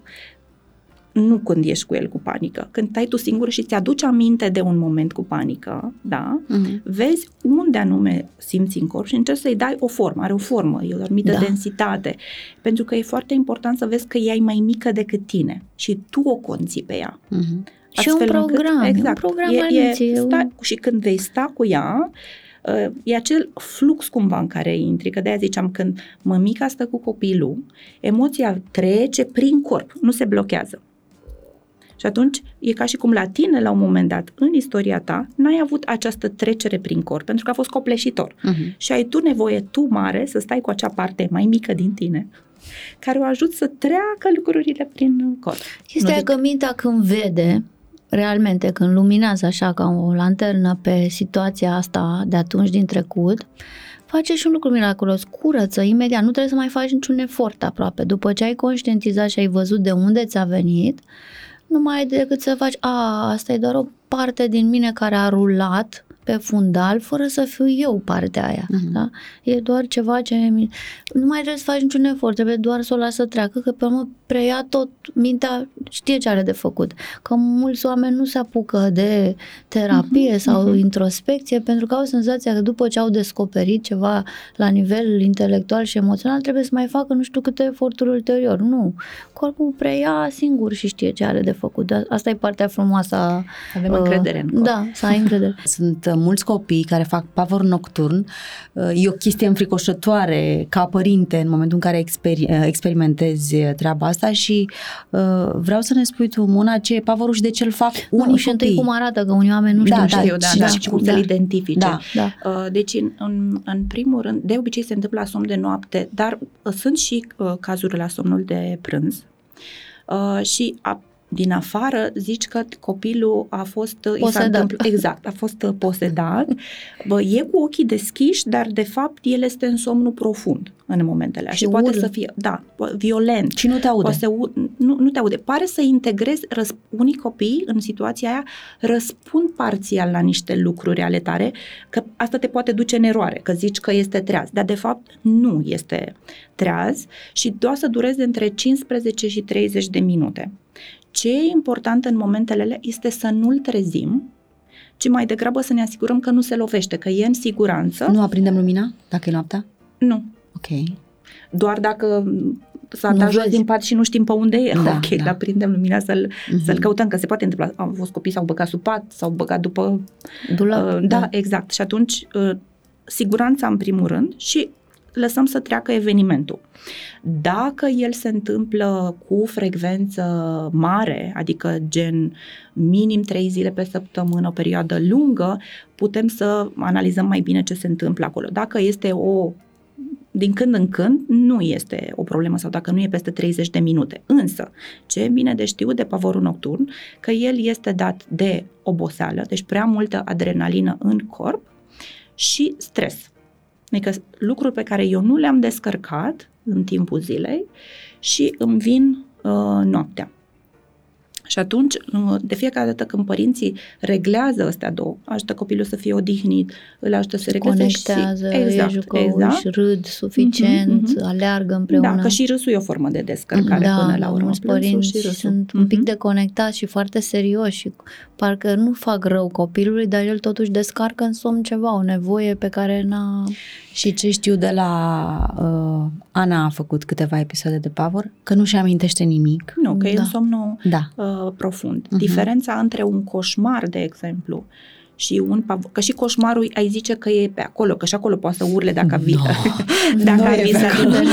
nu când ești cu el cu panică, când stai tu singur și ți aduci aminte de un moment cu panică, da, uh-huh. vezi unde anume simți în corp și încerci să-i dai o formă, are o formă, e o anumită da. densitate, pentru că e foarte important să vezi că ea e mai mică decât tine și tu o conții pe ea. Uh-huh. Și un program, încât, exact, un program e, e, sta, și când vei sta cu ea, uh, e acel flux cumva în care intri, că de-aia ziceam când mămica stă cu copilul, emoția trece prin corp, nu se blochează. Și atunci e ca și cum la tine, la un moment dat, în istoria ta, n-ai avut această trecere prin corp, pentru că a fost copleșitor. Uh-huh. Și ai tu nevoie, tu mare, să stai cu acea parte mai mică din tine, care o ajut să treacă lucrurile prin corp. Este că mintea când vede, realmente, când luminează așa ca o lanternă pe situația asta de atunci din trecut, face și un lucru miraculos, curăță imediat, nu trebuie să mai faci niciun efort aproape. După ce ai conștientizat și ai văzut de unde ți-a venit, nu mai ai decât să faci, a, asta e doar o parte din mine care a rulat pe fundal fără să fiu eu partea aia. Uh-huh. Da? E doar ceva ce... Nu mai trebuie să faci niciun efort, trebuie doar să o lasă treacă, că pe urmă preia tot, mintea știe ce are de făcut. Că mulți oameni nu se apucă de terapie uh-huh. sau uh-huh. introspecție pentru că au senzația că după ce au descoperit ceva la nivel intelectual și emoțional trebuie să mai facă nu știu câte eforturi ulterior. Nu. Corpul preia singur și știe ce are de făcut. Asta e partea frumoasă Avem uh, încredere în corp. Da, să ai încredere. (laughs) Sunt mulți copii care fac pavor nocturn. E o chestie înfricoșătoare ca părinte în momentul în care exper- experimentezi treaba asta și uh, vreau să ne spui tu, Mona, ce e pavorul și de ce îl fac unii nu, și copii. întâi cum arată, că unii oameni nu știu. Da, da, știu, da, da, da, și cum da. să-l identifice. Da, da. Uh, deci, în, în, în primul rând, de obicei se întâmplă la somn de noapte, dar uh, sunt și uh, cazuri la somnul de prânz. Uh, și a, din afară zici că copilul a fost posedat. exact, a fost posedat, bă, e cu ochii deschiși, dar de fapt el este în somnul profund în momentele și, și poate url. să fie, da, violent. Și nu te aude. Să, nu, nu te aude. Pare să integrezi, răsp, unii copii în situația aia răspund parțial la niște lucruri ale tare, că asta te poate duce în eroare, că zici că este treaz, dar de fapt nu este treaz și doar să dureze între 15 și 30 de minute. Ce e important în momentele alea este să nu-l trezim, ci mai degrabă să ne asigurăm că nu se lovește, că e în siguranță. Nu aprindem lumina dacă e noaptea? Nu. Ok. Doar dacă s-a dat jos din pat și nu știm pe unde e, da, (laughs) ok, da. dar prindem lumina să-l, uh-huh. să-l căutăm, că se poate întâmpla. Am fost copii s-au băgat sub pat, s-au băgat după... Dulap, uh, da, da, exact. Și atunci, uh, siguranța în primul rând și lăsăm să treacă evenimentul. Dacă el se întâmplă cu frecvență mare, adică gen minim trei zile pe săptămână, o perioadă lungă, putem să analizăm mai bine ce se întâmplă acolo. Dacă este o din când în când nu este o problemă sau dacă nu e peste 30 de minute. Însă, ce e bine de știut de pavorul nocturn, că el este dat de oboseală, deci prea multă adrenalină în corp și stres. Adică lucruri pe care eu nu le-am descărcat în timpul zilei și îmi vin uh, noaptea. Și atunci, uh, de fiecare dată când părinții reglează astea două, ajută copilul să fie odihnit, îl ajută să Se regleze conectează, și... exact, îi jucă, exact. își râd suficient, Mhm, mhm. aleargă împreună. Da, că și râsul e o formă de descărcare da, până la urmă. mulți Plânsul părinți și râsul. sunt un pic Mhm. deconectați și foarte serioși și parcă nu fac rău copilului, dar el totuși descarcă în somn ceva, o nevoie pe care n-a... Și ce știu de la uh, Ana a făcut câteva episoade de pavor, că nu și amintește nimic. Nu, că e Da. în somnul Da. uh, profund. Mhm. Diferența între un coșmar, de exemplu, și un pavor, că și coșmarul ai zice că e pe acolo, că și acolo poate să urle dacă vi, (laughs) (laughs) dacă Nu ar e vi pe se acolo. întâmplă.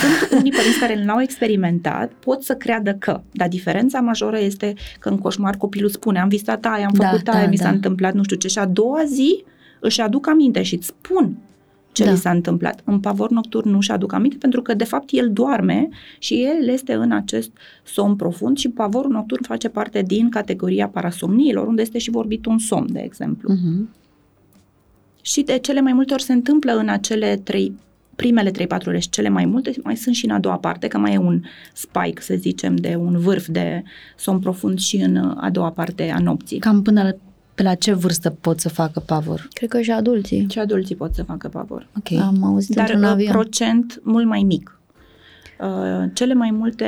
Sunt unii părinți care l-au experimentat, pot să creadă că, dar diferența majoră este că în coșmar copilul spune, am visat aia, am Da, făcut da, aia, mi s-a da. întâmplat nu știu ce, și a doua zi își aduc aminte și îți spun ce Da. li s-a întâmplat. În pavor nocturn nu își aduc aminte pentru că de fapt el doarme și el este în acest somn profund și pavorul nocturn face parte din categoria parasomniilor, unde este și vorbit un somn, de exemplu. Mhm. Și de cele mai multe ori se întâmplă în acele trei primele 3-4 ore și cele mai multe, mai sunt și în a doua parte, că mai e un spike, să zicem, de un vârf de somn profund și în uh, a doua parte a nopții. Cam până la, pe la ce vârstă pot să facă pavor? Cred că și adulții. Și adulții pot să facă pavor. Ok. Am auzit Dar într-un uh, avion. procent mult mai mic. Uh, cele mai multe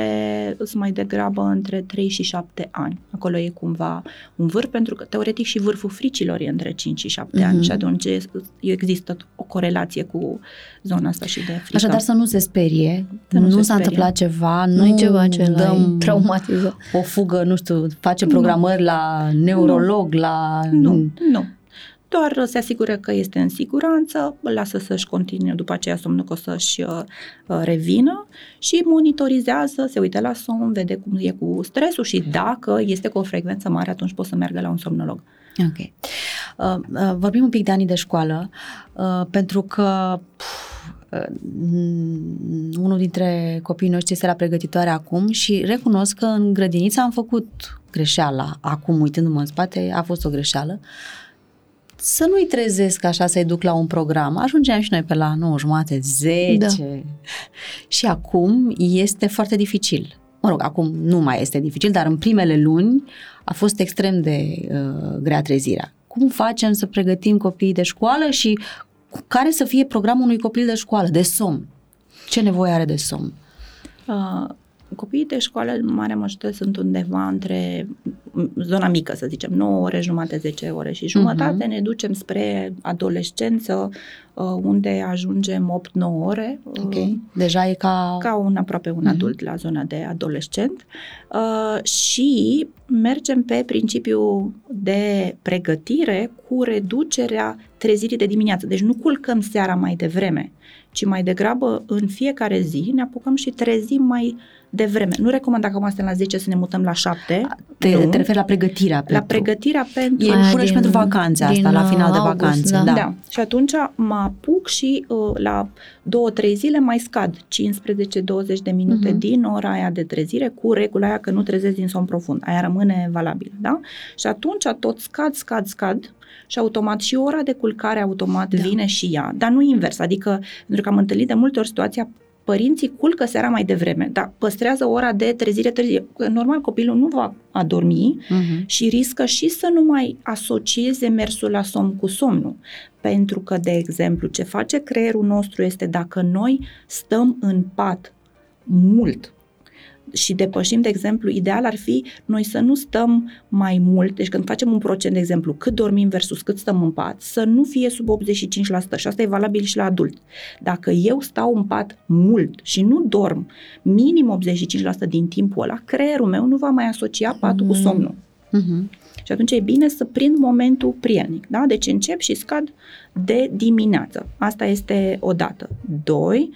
sunt mai degrabă între 3 și 7 ani. Acolo e cumva un vârf, pentru că teoretic și vârful fricilor e între 5 și 7 Mhm. ani și atunci e- există o corelație cu zona asta și de frică. Așadar să nu se sperie, Să nu nu, se s-a sperie. întâmplat ceva, nu, Nu e ceva ce l-ai dăm traumatizat. o fugă, nu știu, face programări la neurolog, la... Nu, nu. Doar se asigură că este în siguranță, îl lasă să-și continue după aceea somnul că o să-și uh, uh, revină și monitorizează, se uită la somn, vede cum e cu stresul și dacă este cu o frecvență mare, atunci poate să meargă la un somnolog. Ok. Uh, uh, vorbim un pic de anii de școală, uh, pentru că pf, uh, mm, unul dintre copiii noștri este la pregătitoare acum și recunosc că în grădiniță am făcut greșeala. Acum, uitându-mă în spate, a fost o greșeală. Să nu-i trezesc așa să-i duc la un program. Ajungeam și noi pe la 9 jumate, 10. Da. (laughs) Și acum este foarte dificil. Mă rog, acum nu mai este dificil, dar în primele luni a fost extrem de uh, grea trezirea. Cum facem să pregătim copiii de școală și cu- care să fie programul unui copil de școală, de somn? Ce nevoie are de somn? Uh, copiii de școală, în marea majoritate, sunt undeva între m, zona mică, să zicem, 9 ore, jumate, 10 ore și jumătate. Ne ducem spre adolescență, uh, unde ajungem 8-9 ore. uh, Ok. Deja e ca... ca un aproape un Mhm. adult la zona de adolescent uh, și mergem pe principiu de pregătire cu reducerea trezirii de dimineață. Deci nu culcăm seara mai devreme, ci mai degrabă în fiecare zi ne apucăm și trezim mai devreme. Nu recomand dacă acum suntem la 10 să ne mutăm la 7. Te, nu. te referi la pregătirea la pentru... pregătirea pentru... E Aia bună și din- pentru vacanțe asta, din, la final de uh, august, vacanțe. da. da. Da. Și atunci mă apuc și uh, la două, trei zile mai scad 15-20 de minute Mhm. uh-huh. din ora aia de trezire cu regula aia că nu trezesc din somn profund. Aia rămâne valabilă, da? Și atunci tot scad, scad, scad și automat și ora de culcare automat Da. da. vine și ea, dar nu invers, adică pentru că am întâlnit de multe ori situația părinții culcă seara mai devreme, dar păstrează ora de trezire târzie. Normal, copilul nu va adormi, Mhm. și riscă și să nu mai asocieze mersul la somn cu somnul. Pentru că, de exemplu, ce face creierul nostru este dacă noi stăm în pat mult și depășim, de exemplu, ideal ar fi noi să nu stăm mai mult, deci când facem un procent, de exemplu, cât dormim versus cât stăm în pat, să nu fie sub 85% și asta e valabil și la adult. Dacă eu stau în pat mult și nu dorm minim 85% din timpul ăla, creierul meu nu va mai asocia patul cu Mm. somnul. Mhm. Și atunci e bine să prind momentul prielnic. Da? Deci încep și scad de dimineață. Asta este o dată. Doi,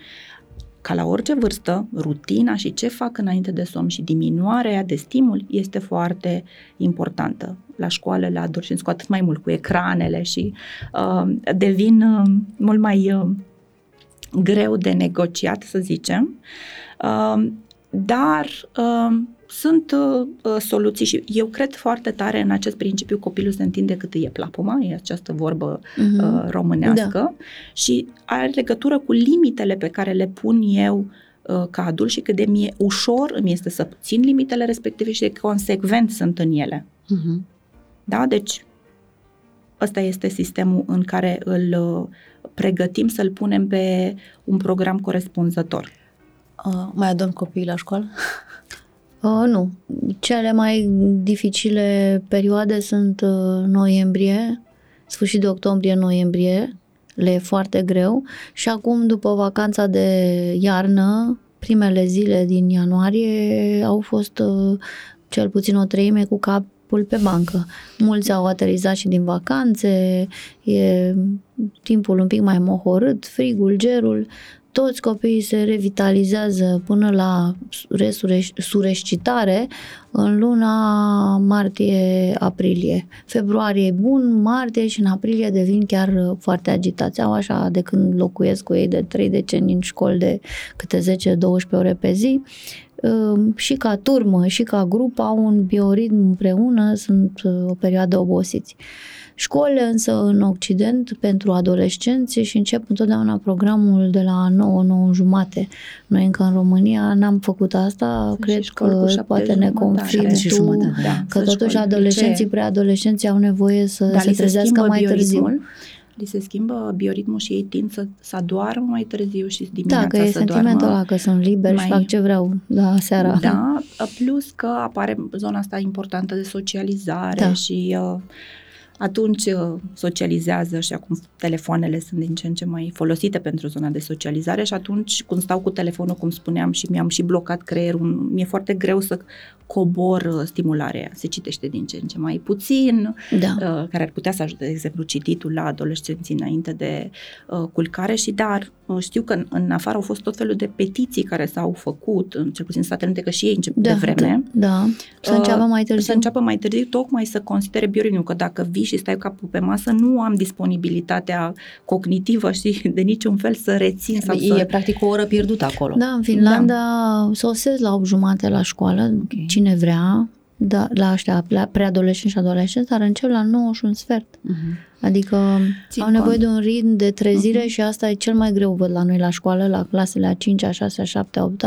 ca la orice vârstă, rutina și ce fac înainte de somn și diminuarea de stimul este foarte importantă. La școală, la adolescenți, cu atât mai mult cu ecranele și uh, devin uh, mult mai uh, greu de negociat, să zicem. Uh, dar uh, sunt uh, uh, soluții și eu cred foarte tare în acest principiu copilul se întinde cât îi e plapuma, e această vorbă Mhm. uh, românească da. și are legătură cu limitele pe care le pun eu uh, ca adult și cât de mie ușor îmi este să țin limitele respective și de consecvent sunt în ele. Mhm. Da? Deci ăsta este sistemul în care îl uh, pregătim să-l punem pe un program corespunzător. Uh, mai adorm copiii la școală? (laughs) Uh, nu. Cele mai dificile perioade sunt uh, noiembrie, sfârșit de octombrie-noiembrie, le e foarte greu și acum după vacanța de iarnă, primele zile din ianuarie au fost uh, cel puțin o treime cu capul pe bancă. Mulți au aterizat și din vacanțe, e timpul un pic mai mohorât, frigul, gerul, toți copiii se revitalizează până la resurescitare în luna martie-aprilie. Februarie e bun, martie și în aprilie devin chiar uh, foarte agitați. Au așa de când locuiesc cu ei de 3 decenii în școli de câte 10-12 ore pe zi uh, și ca turmă și ca grup au un bioritm împreună, sunt uh, o perioadă obosiți. Școlile însă în Occident pentru adolescenți și încep întotdeauna programul de la 9-9 jumate. Noi încă în România n-am făcut asta, Sunt cred și școli cu că șapte poate ne jumătate. confirmi Șapte și tu jumătate, da. că Sunt totuși școli adolescenții, licee. preadolescenții au nevoie să Dar se li se trezească schimbă mai târziu. bioritmul, li se schimbă bioritmul și ei tind să, să adoarmă mai târziu și dimineața Da, că e să sentimentul doarmă. ăla că sunt liber și mai- fac ce vreau la seara. Da, plus că apare zona asta importantă de socializare Da. și uh, atunci uh, socializează și acum telefoanele sunt din ce în ce mai folosite pentru zona de socializare și atunci când stau cu telefonul, cum spuneam, și mi-am și blocat creierul, mi-e foarte greu să cobor uh, stimularea. Se citește din ce în ce mai puțin, Da. uh, care ar putea să ajute, de exemplu, cititul la adolescenții înainte de uh, culcare și dar uh, știu că în, în afară au fost tot felul de petiții care s-au făcut, în, cel puțin în Statele Unite, că și ei încep Da, de vreme. Da. da. Să Uh, înceapă mai târziu. Să înceapă mai târziu, tocmai să considere bioritmul, că dacă vii și stai cu capul pe masă, nu am disponibilitatea cognitivă și de niciun fel să rețin sau E să... practic o oră pierdută acolo. Da, în Finlanda sosesc la 8 jumate la școală, Ok. cine vrea, da, la ăștia, la preadolescenți și adolescenți, dar încep la 9 și un sfert. Mhm. Adică Țin au nevoie cont. de un ritm de trezire și asta e cel mai greu, văd la noi la școală, la clasele a 5, a 6, a 7, a 8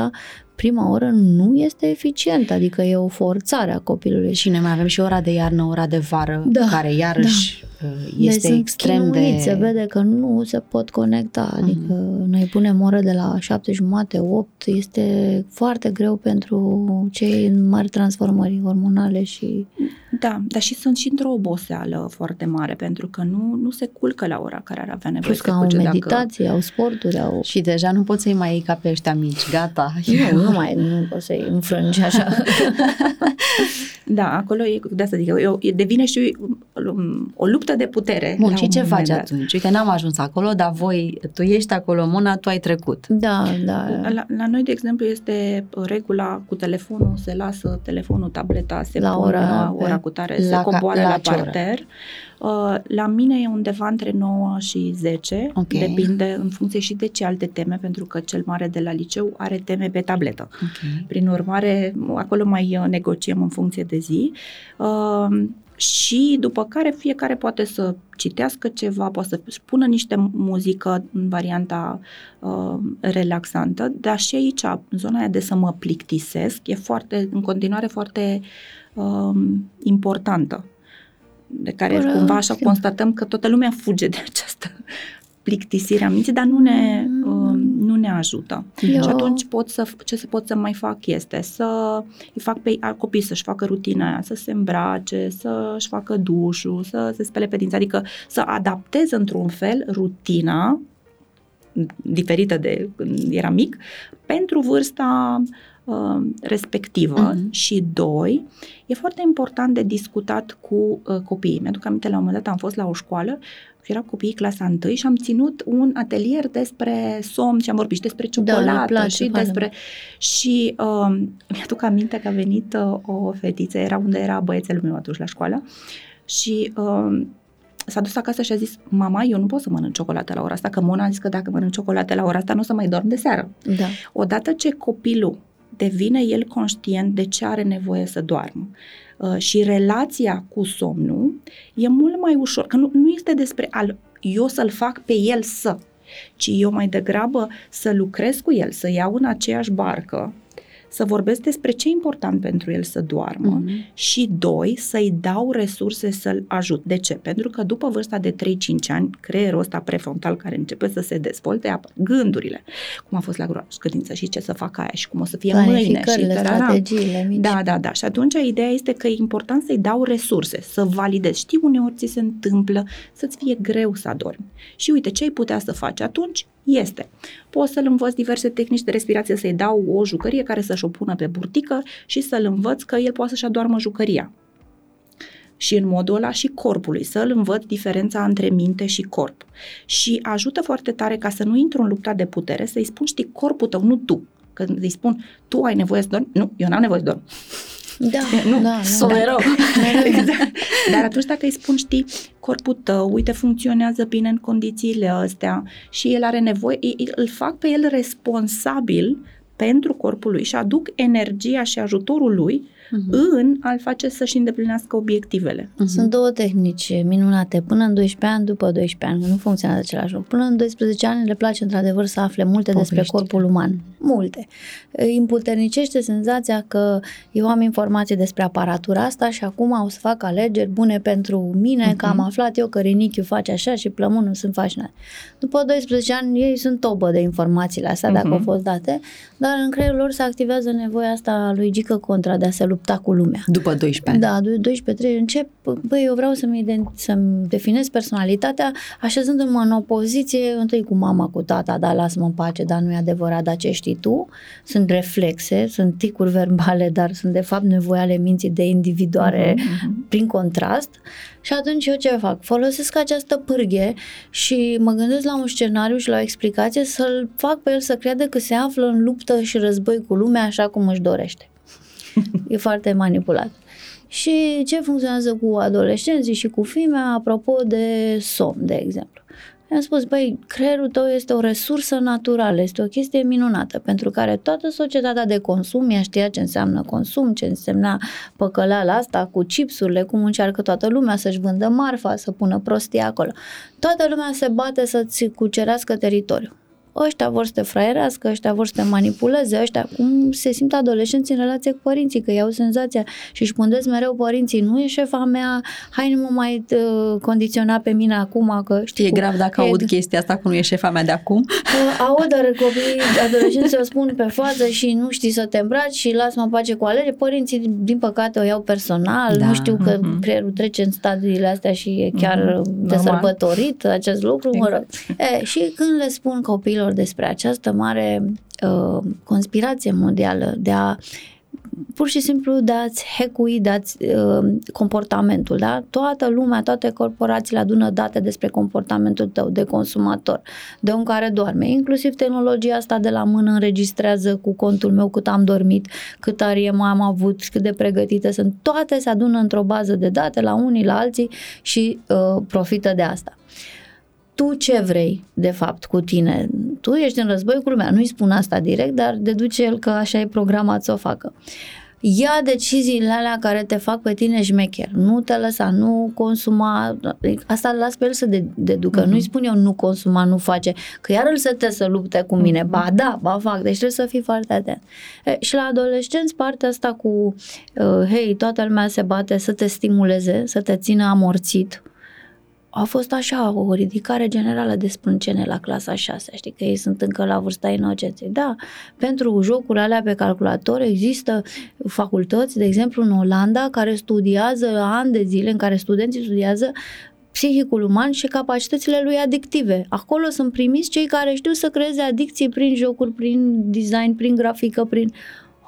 prima oră nu este eficientă, adică e o forțare a copilului. Și noi mai avem și ora de iarnă, ora de vară, Da, care iarăși uh, Deci este sunt extrem chinuiți, de... se vede că nu se pot conecta, adică noi punem oră de la 7 jumate, 8, este foarte greu pentru cei în mari transformări hormonale și Da, dar și sunt și într-o oboseală foarte mare, pentru că nu, nu se culcă la ora care ar avea nevoie plus să că se au culce dacă... meditație, au sporturi, au... Și deja nu poți să-i mai iei ca pe ăștia mici, gata. (laughs) Nu, nu mai, nu poți să-i înfrângi așa. (laughs) Da, acolo e, de asta zic, eu, e, devine și um, o luptă de putere. Bun, la și un ce moment faci dat. atunci? Uite, n-am ajuns acolo, dar voi, tu ești acolo, Mona, tu ai trecut. Da, da. La, la noi, de exemplu, este regula cu telefonul, se lasă telefonul, tableta, se La pune ora la pe- ora cu tare, la se ca- coboară la la, ce oră? parter. Uh, La mine e undeva între 9 și 10, Ok. depinde în funcție și de ce alte teme, pentru că cel mare de la liceu are teme pe tabletă. Ok. Prin urmare, acolo mai uh, negociem în funcție de zi. Uh, și după care fiecare poate să citească ceva, poate să spună niște muzică în varianta uh, relaxantă, dar și aici, în zona aia de să mă plictisesc, e foarte, în continuare foarte uh, importantă. De care Corect, cumva așa știu. constatăm că toată lumea fuge de această (laughs) plictisire a minții, dar nu ne, uh, nu ne ajută. Eu- Și atunci pot să, ce să pot să mai fac este să îi fac pe a copii să-și facă rutina aia, să se îmbrace, să-și facă dușul, să se spele pe dinți, adică să adaptez într-un fel rutina diferită de când era mic, pentru vârsta uh, respectivă Mhm. și doi, e foarte important de discutat cu uh, copiii. Mi-aduc aminte, la un moment dat am fost la o școală și erau copiii clasa 1 și am ținut un atelier despre somn și am vorbit și despre Da, le ciocolată place și foarte despre... Și uh, (laughs) mi-aduc aminte că a venit uh, o fetiță, era unde era băiețelul meu atunci la școală și uh, s-a dus acasă și a zis, mama, eu nu pot să mănânc ciocolată la ora asta, că Mona a zis că dacă mănânc ciocolată la ora asta nu o să mai dorm de seară. Da. Odată ce copilul devine el conștient de ce are nevoie să doarmă. Uh, și relația cu somnul e mult mai ușor, că nu, nu este despre al, eu să-l fac pe el să, ci eu mai degrabă să lucrez cu el, să iau în aceeași barcă, să vorbesc despre ce e important pentru el să doarmă Mhm. și doi, să-i dau resurse să-l ajut. De ce? Pentru că după vârsta de 3-5 ani, creierul ăsta prefrontal care începe să se dezvolte, apar gândurile. Cum a fost la șcădință și ce să facă aia și cum o să fie mâine și Planificările, tarara. strategiile mici. Da, da, da. Și atunci ideea este că e important să-i dau resurse, să validezi. Știi, uneori ți se întâmplă să-ți fie greu să adormi. Și uite, ce ai putea să faci atunci? Este. Poți să-l învăț diverse tehnici de respirație, să-i dau o jucărie care să-și o pună pe burtică și să-l învăț că el poate să-și adoarmă jucăria. Și în modul ăla și corpului, să-l învăț diferența între minte și corp. Și ajută foarte tare ca să nu intru în lupta de putere, să-i spun, știi, corpul tău, nu tu. Când îi spun, tu ai nevoie să dormi, nu, eu n-am nevoie să dorm. Da, Nu, da, Sau da. mereu. (laughs) (laughs) Exact. Dar atunci dacă îi spun, știi, corpul tău, uite, funcționează bine în condițiile astea și el are nevoie, îi- îl fac pe el responsabil pentru corpul lui și aduc energia și ajutorul lui Mhm. în a-l face să-și îndeplinească obiectivele. Sunt două tehnici minunate. Până în 12 ani, după 12 ani, nu funcționează același lucru. Până în 12 ani le place într-adevăr să afle multe despre Povești. corpul uman. Multe. Îi împuternicește senzația că eu am informații despre aparatura asta și acum o să fac alegeri bune pentru mine, că am aflat eu că rinichiul face așa și plămânul sunt fascinat. După 12 ani ei sunt tobă de informațiile astea, dacă Mhm. au fost date, dar în creierul lor se activează nevoia asta a lui Gică Contra de a se lupta cu lumea. După 12 ani. Da, 12-13 încep, băi, eu vreau să-mi, ident- să-mi definez personalitatea așezându-mă în opoziție întâi cu mama, cu tata, da, lasă-mă în pace, dar nu e adevărat, dar ce știi tu? Sunt reflexe, sunt ticuri verbale, dar sunt de fapt nevoi ale minții de individuare Mhm. prin contrast și atunci eu ce fac? Folosesc această pârghie și mă gândesc la un scenariu și la o explicație să-l fac pe el să creadă că se află în luptă și război cu lumea așa cum își dorește. (laughs) e foarte manipulat. Și ce funcționează cu adolescenții și cu fimea, apropo de somn, de exemplu. I-am spus, băi, creierul tău este o resursă naturală, este o chestie minunată, pentru care toată societatea de consum, ea știa ce înseamnă consum, ce însemna păcăleala asta cu chipsurile, cum încearcă toată lumea să-și vândă marfa, să pună prostii acolo. Toată lumea se bate să-ți cucerească teritoriul. Ăștia vor să te fraierească, ăștia vor să te manipuleze, ăștia cum se simt adolescenții în relație cu părinții, că iau senzația și își pândesc mereu părinții, nu e șefa mea, hai nu mă mai uh, condiționa pe mine acum, că știi E cum- grav dacă e- aud chestia asta, cum nu e șefa mea de acum. Uh, Aud, dar copiii adolescenții o spun pe față și nu știi să te îmbraci și lasă-mă în pace cu alegeri. Părinții, din păcate, o iau personal. Da. Nu știu că Mhm. creierul trece în stadiile astea și e chiar Mhm. de Normal. sărbătorit acest lucru. Mă rog. Exact. E, și când le spun copiilor despre această mare uh, conspirație mondială de a pur și simplu de a-ți hecui, de a-ți, uh, comportamentul, da? Toată lumea, toate corporațiile adună date despre comportamentul tău de consumator, de om care doarme. Inclusiv tehnologia asta de la mână înregistrează cu contul meu cât am dormit, cât ariem am avut, cât de pregătite sunt. Toate se adună într-o bază de date la unii, la alții și uh, profită de asta tu ce vrei, de fapt, cu tine. Tu ești în război cu lumea. Nu-i spun asta direct, dar deduce el că așa e programat să o facă. Ia deciziile alea care te fac pe tine șmecher. Nu te lăsa, nu consuma. Asta îl las pe el să de- deducă. Mhm. Nu-i spun eu nu consuma, nu face. Că iar îl să te să lupte cu mine. Mhm. Ba da, ba fac. Deci trebuie să fii foarte atent. E, și la adolescenți partea asta cu uh, hei, toată lumea se bate să te stimuleze, să te țină amorțit a fost așa o ridicare generală de sprâncene la clasa 6, știi că ei sunt încă la vârsta inocenței. Da, pentru jocurile alea pe calculator există facultăți, de exemplu în Olanda, care studiază ani de zile, în care studenții studiază psihicul uman și capacitățile lui adictive. Acolo sunt primiți cei care știu să creeze adicții prin jocuri, prin design, prin grafică, prin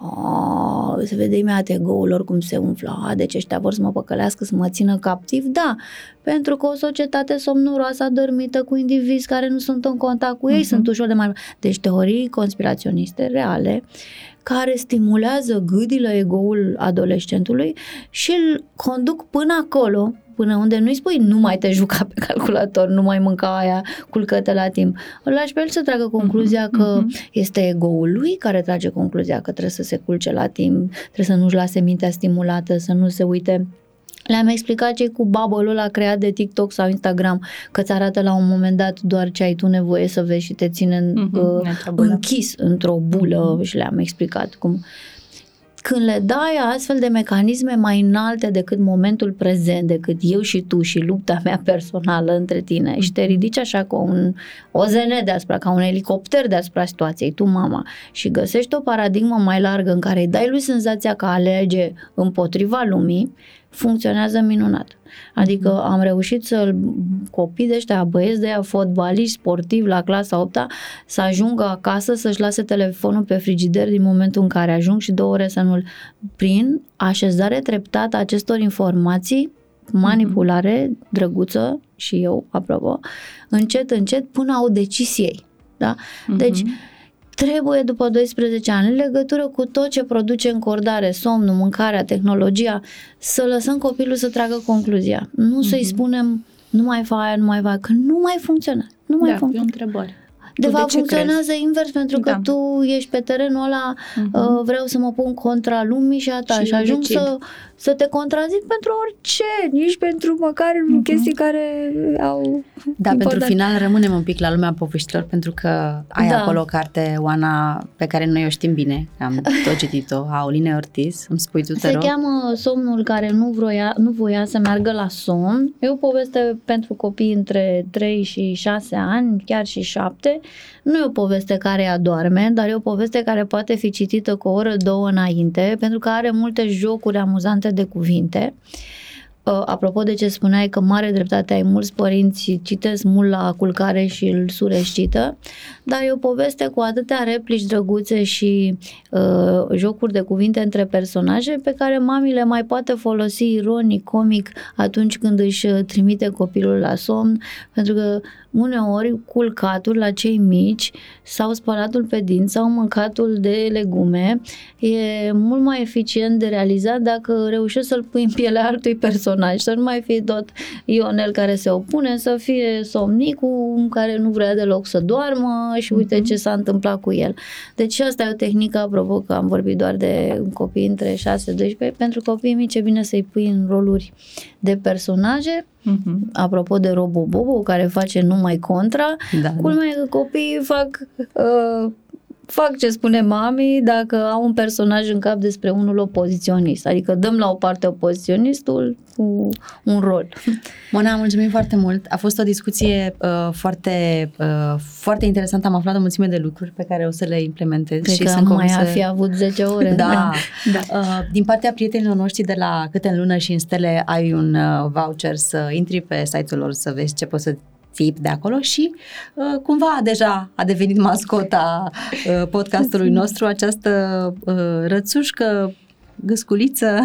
Oh, se vede imediat ego-ul lor cum se umflă. A, deci ăștia vor să mă păcălească, să mă țină captiv? Da, pentru că o societate somnoroasă, adormită, cu indivizi care nu sunt în contact cu ei, uh-huh. sunt ușor de mai... Deci teorii conspiraționiste reale care stimulează gâdile ego-ul adolescentului și îl conduc până acolo, până unde nu-i spui nu mai te juca pe calculator, nu mai mânca aia, culcă-te la timp. Îl lași pe el să tragă concluzia uh-huh, că uh-huh. este ego-ul lui care trage concluzia că trebuie să se culce la timp, trebuie să nu-și lase mintea stimulată, să nu se uite le-am explicat ce cu bubble ăla creat de TikTok sau Instagram, că îți arată la un moment dat doar ce ai tu nevoie să vezi și te ține uh, uh, închis într-o bulă uh-huh. și le-am explicat cum când le dai astfel de mecanisme mai înalte decât momentul prezent, decât eu și tu și lupta mea personală între tine și te ridici așa ca un OZN deasupra, ca un elicopter deasupra situației, tu mama, și găsești o paradigmă mai largă în care îi dai lui senzația că alege împotriva lumii, funcționează minunat. Adică mhm. am reușit să copii de ăștia, băieți de ea, fotbaliști, sportivi la clasa 8 să ajungă acasă, să-și lase telefonul pe frigider din momentul în care ajung și două ore să nu-l... Prin așezare treptată acestor informații, manipulare, drăguță și eu, apropo, încet, încet, până au decis ei. Da? Deci, uh-huh trebuie după 12 ani, în legătură cu tot ce produce încordare, somnul, mâncarea, tehnologia, să lăsăm copilul să tragă concluzia. Nu uh-huh. să-i mhm. spunem nu mai fa aia, nu mai fa că nu mai funcționează. Nu mai da, funcționează. e o întrebare. De tu fapt, de funcționează crezi? invers, pentru că da. tu ești pe terenul ăla, uh-huh. uh, vreau să mă pun contra lumii și a ta și, și ajung să, să te contrazic pentru orice, nici pentru măcar uh-huh. chestii care au Da, important. pentru final rămânem un pic la lumea poveștilor, pentru că ai da. acolo o carte, Oana, pe care noi o știm bine, am tot citit-o, a Oline Ortiz, îmi spui tu, te Se rog. cheamă Somnul care nu, vroia, nu voia să meargă la somn. E o poveste pentru copii între 3 și 6 ani, chiar și 7, nu e o poveste care adorme, dar e o poveste care poate fi citită cu o oră, două înainte, pentru că are multe jocuri amuzante de cuvinte. Uh, apropo de ce spuneai că mare dreptate ai mulți părinți citesc mult la culcare și îl sureșcită, dar e o poveste cu atâtea replici drăguțe și uh, jocuri de cuvinte între personaje pe care mami le mai poate folosi ironic, comic atunci când își trimite copilul la somn, pentru că uneori culcatul la cei mici sau spălatul pe dinți sau mâncatul de legume e mult mai eficient de realizat dacă reușești să-l pui în pielea altui personaj, să nu mai fie tot Ionel care se opune, să fie somnicul care nu vrea deloc să doarmă și uite uh-huh. ce s-a întâmplat cu el. Deci asta e o tehnică, apropo că am vorbit doar de copii între 6-12, pentru copii mici e bine să-i pui în roluri de personaje Uh-huh. Apropo de Robo Bobo, care face numai contra, da, culmea da. că copiii fac uh, fac ce spune mami dacă au un personaj în cap despre unul opoziționist. Adică dăm la o parte opoziționistul cu un rol. Mona, mulțumim foarte mult. A fost o discuție uh, foarte, uh, foarte interesantă. Am aflat o mulțime de lucruri pe care o să le implementez. Cred și că sunt mai să... fi avut 10 ore. (laughs) Da. (laughs) da. Uh, din partea prietenilor noștri de la Câte în lună și în stele ai un uh, voucher să intri pe site-ul lor să vezi ce poți să tip de acolo și uh, cumva deja a devenit mascota uh, podcastului nostru această uh, rățușcă gâsculiță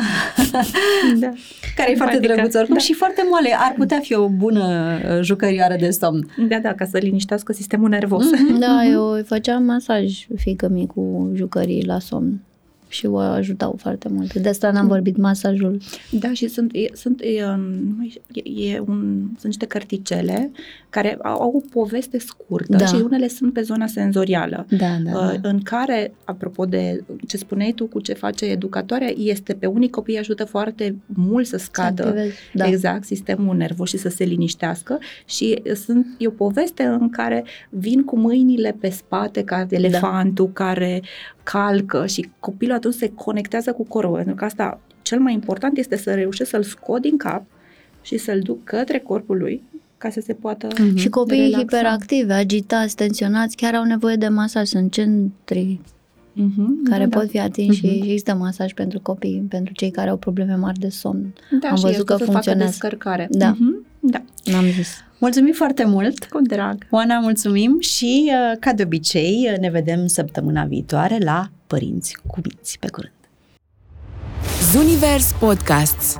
(laughs) da. care e foarte drăguță oricum da. și foarte moale. Ar putea fi o bună uh, jucărioară de somn. Da, da, ca să liniștească sistemul nervos. Mm-hmm. Da, mm-hmm. eu făceam masaj fică mic cu jucării la somn și o ajutau foarte mult. De asta n-am vorbit masajul. Da, și sunt, e, sunt, e, e, e un, sunt niște cărticele care au o poveste scurtă da. și unele sunt pe zona senzorială, da, da, da. în care, apropo de ce spuneai tu cu ce face educatoarea, este pe unii copii ajută foarte mult să scadă da. exact sistemul nervos și să se liniștească și sunt, e o poveste în care vin cu mâinile pe spate ca da. elefantul da. care calcă și copilul atunci se conectează cu corpul, pentru că asta cel mai important este să reușești să-l scot din cap și să-l duc către corpul lui ca să se poată mm-hmm. Și copiii relaxa. hiperactivi, agitați, tensionați, chiar au nevoie de masaj. Sunt centri mm-hmm, care da, pot fi atinși mm-hmm. și există masaj pentru copii, pentru cei care au probleme mari de somn. Da, Am văzut că funcționează. descărcare. Da. Mm-hmm. Da. N-am zis. Mulțumim foarte mult! Cu drag! Oana, mulțumim și, uh, ca de obicei, uh, ne vedem săptămâna viitoare la Părinți cu Minți. Pe curând! Zunivers Podcasts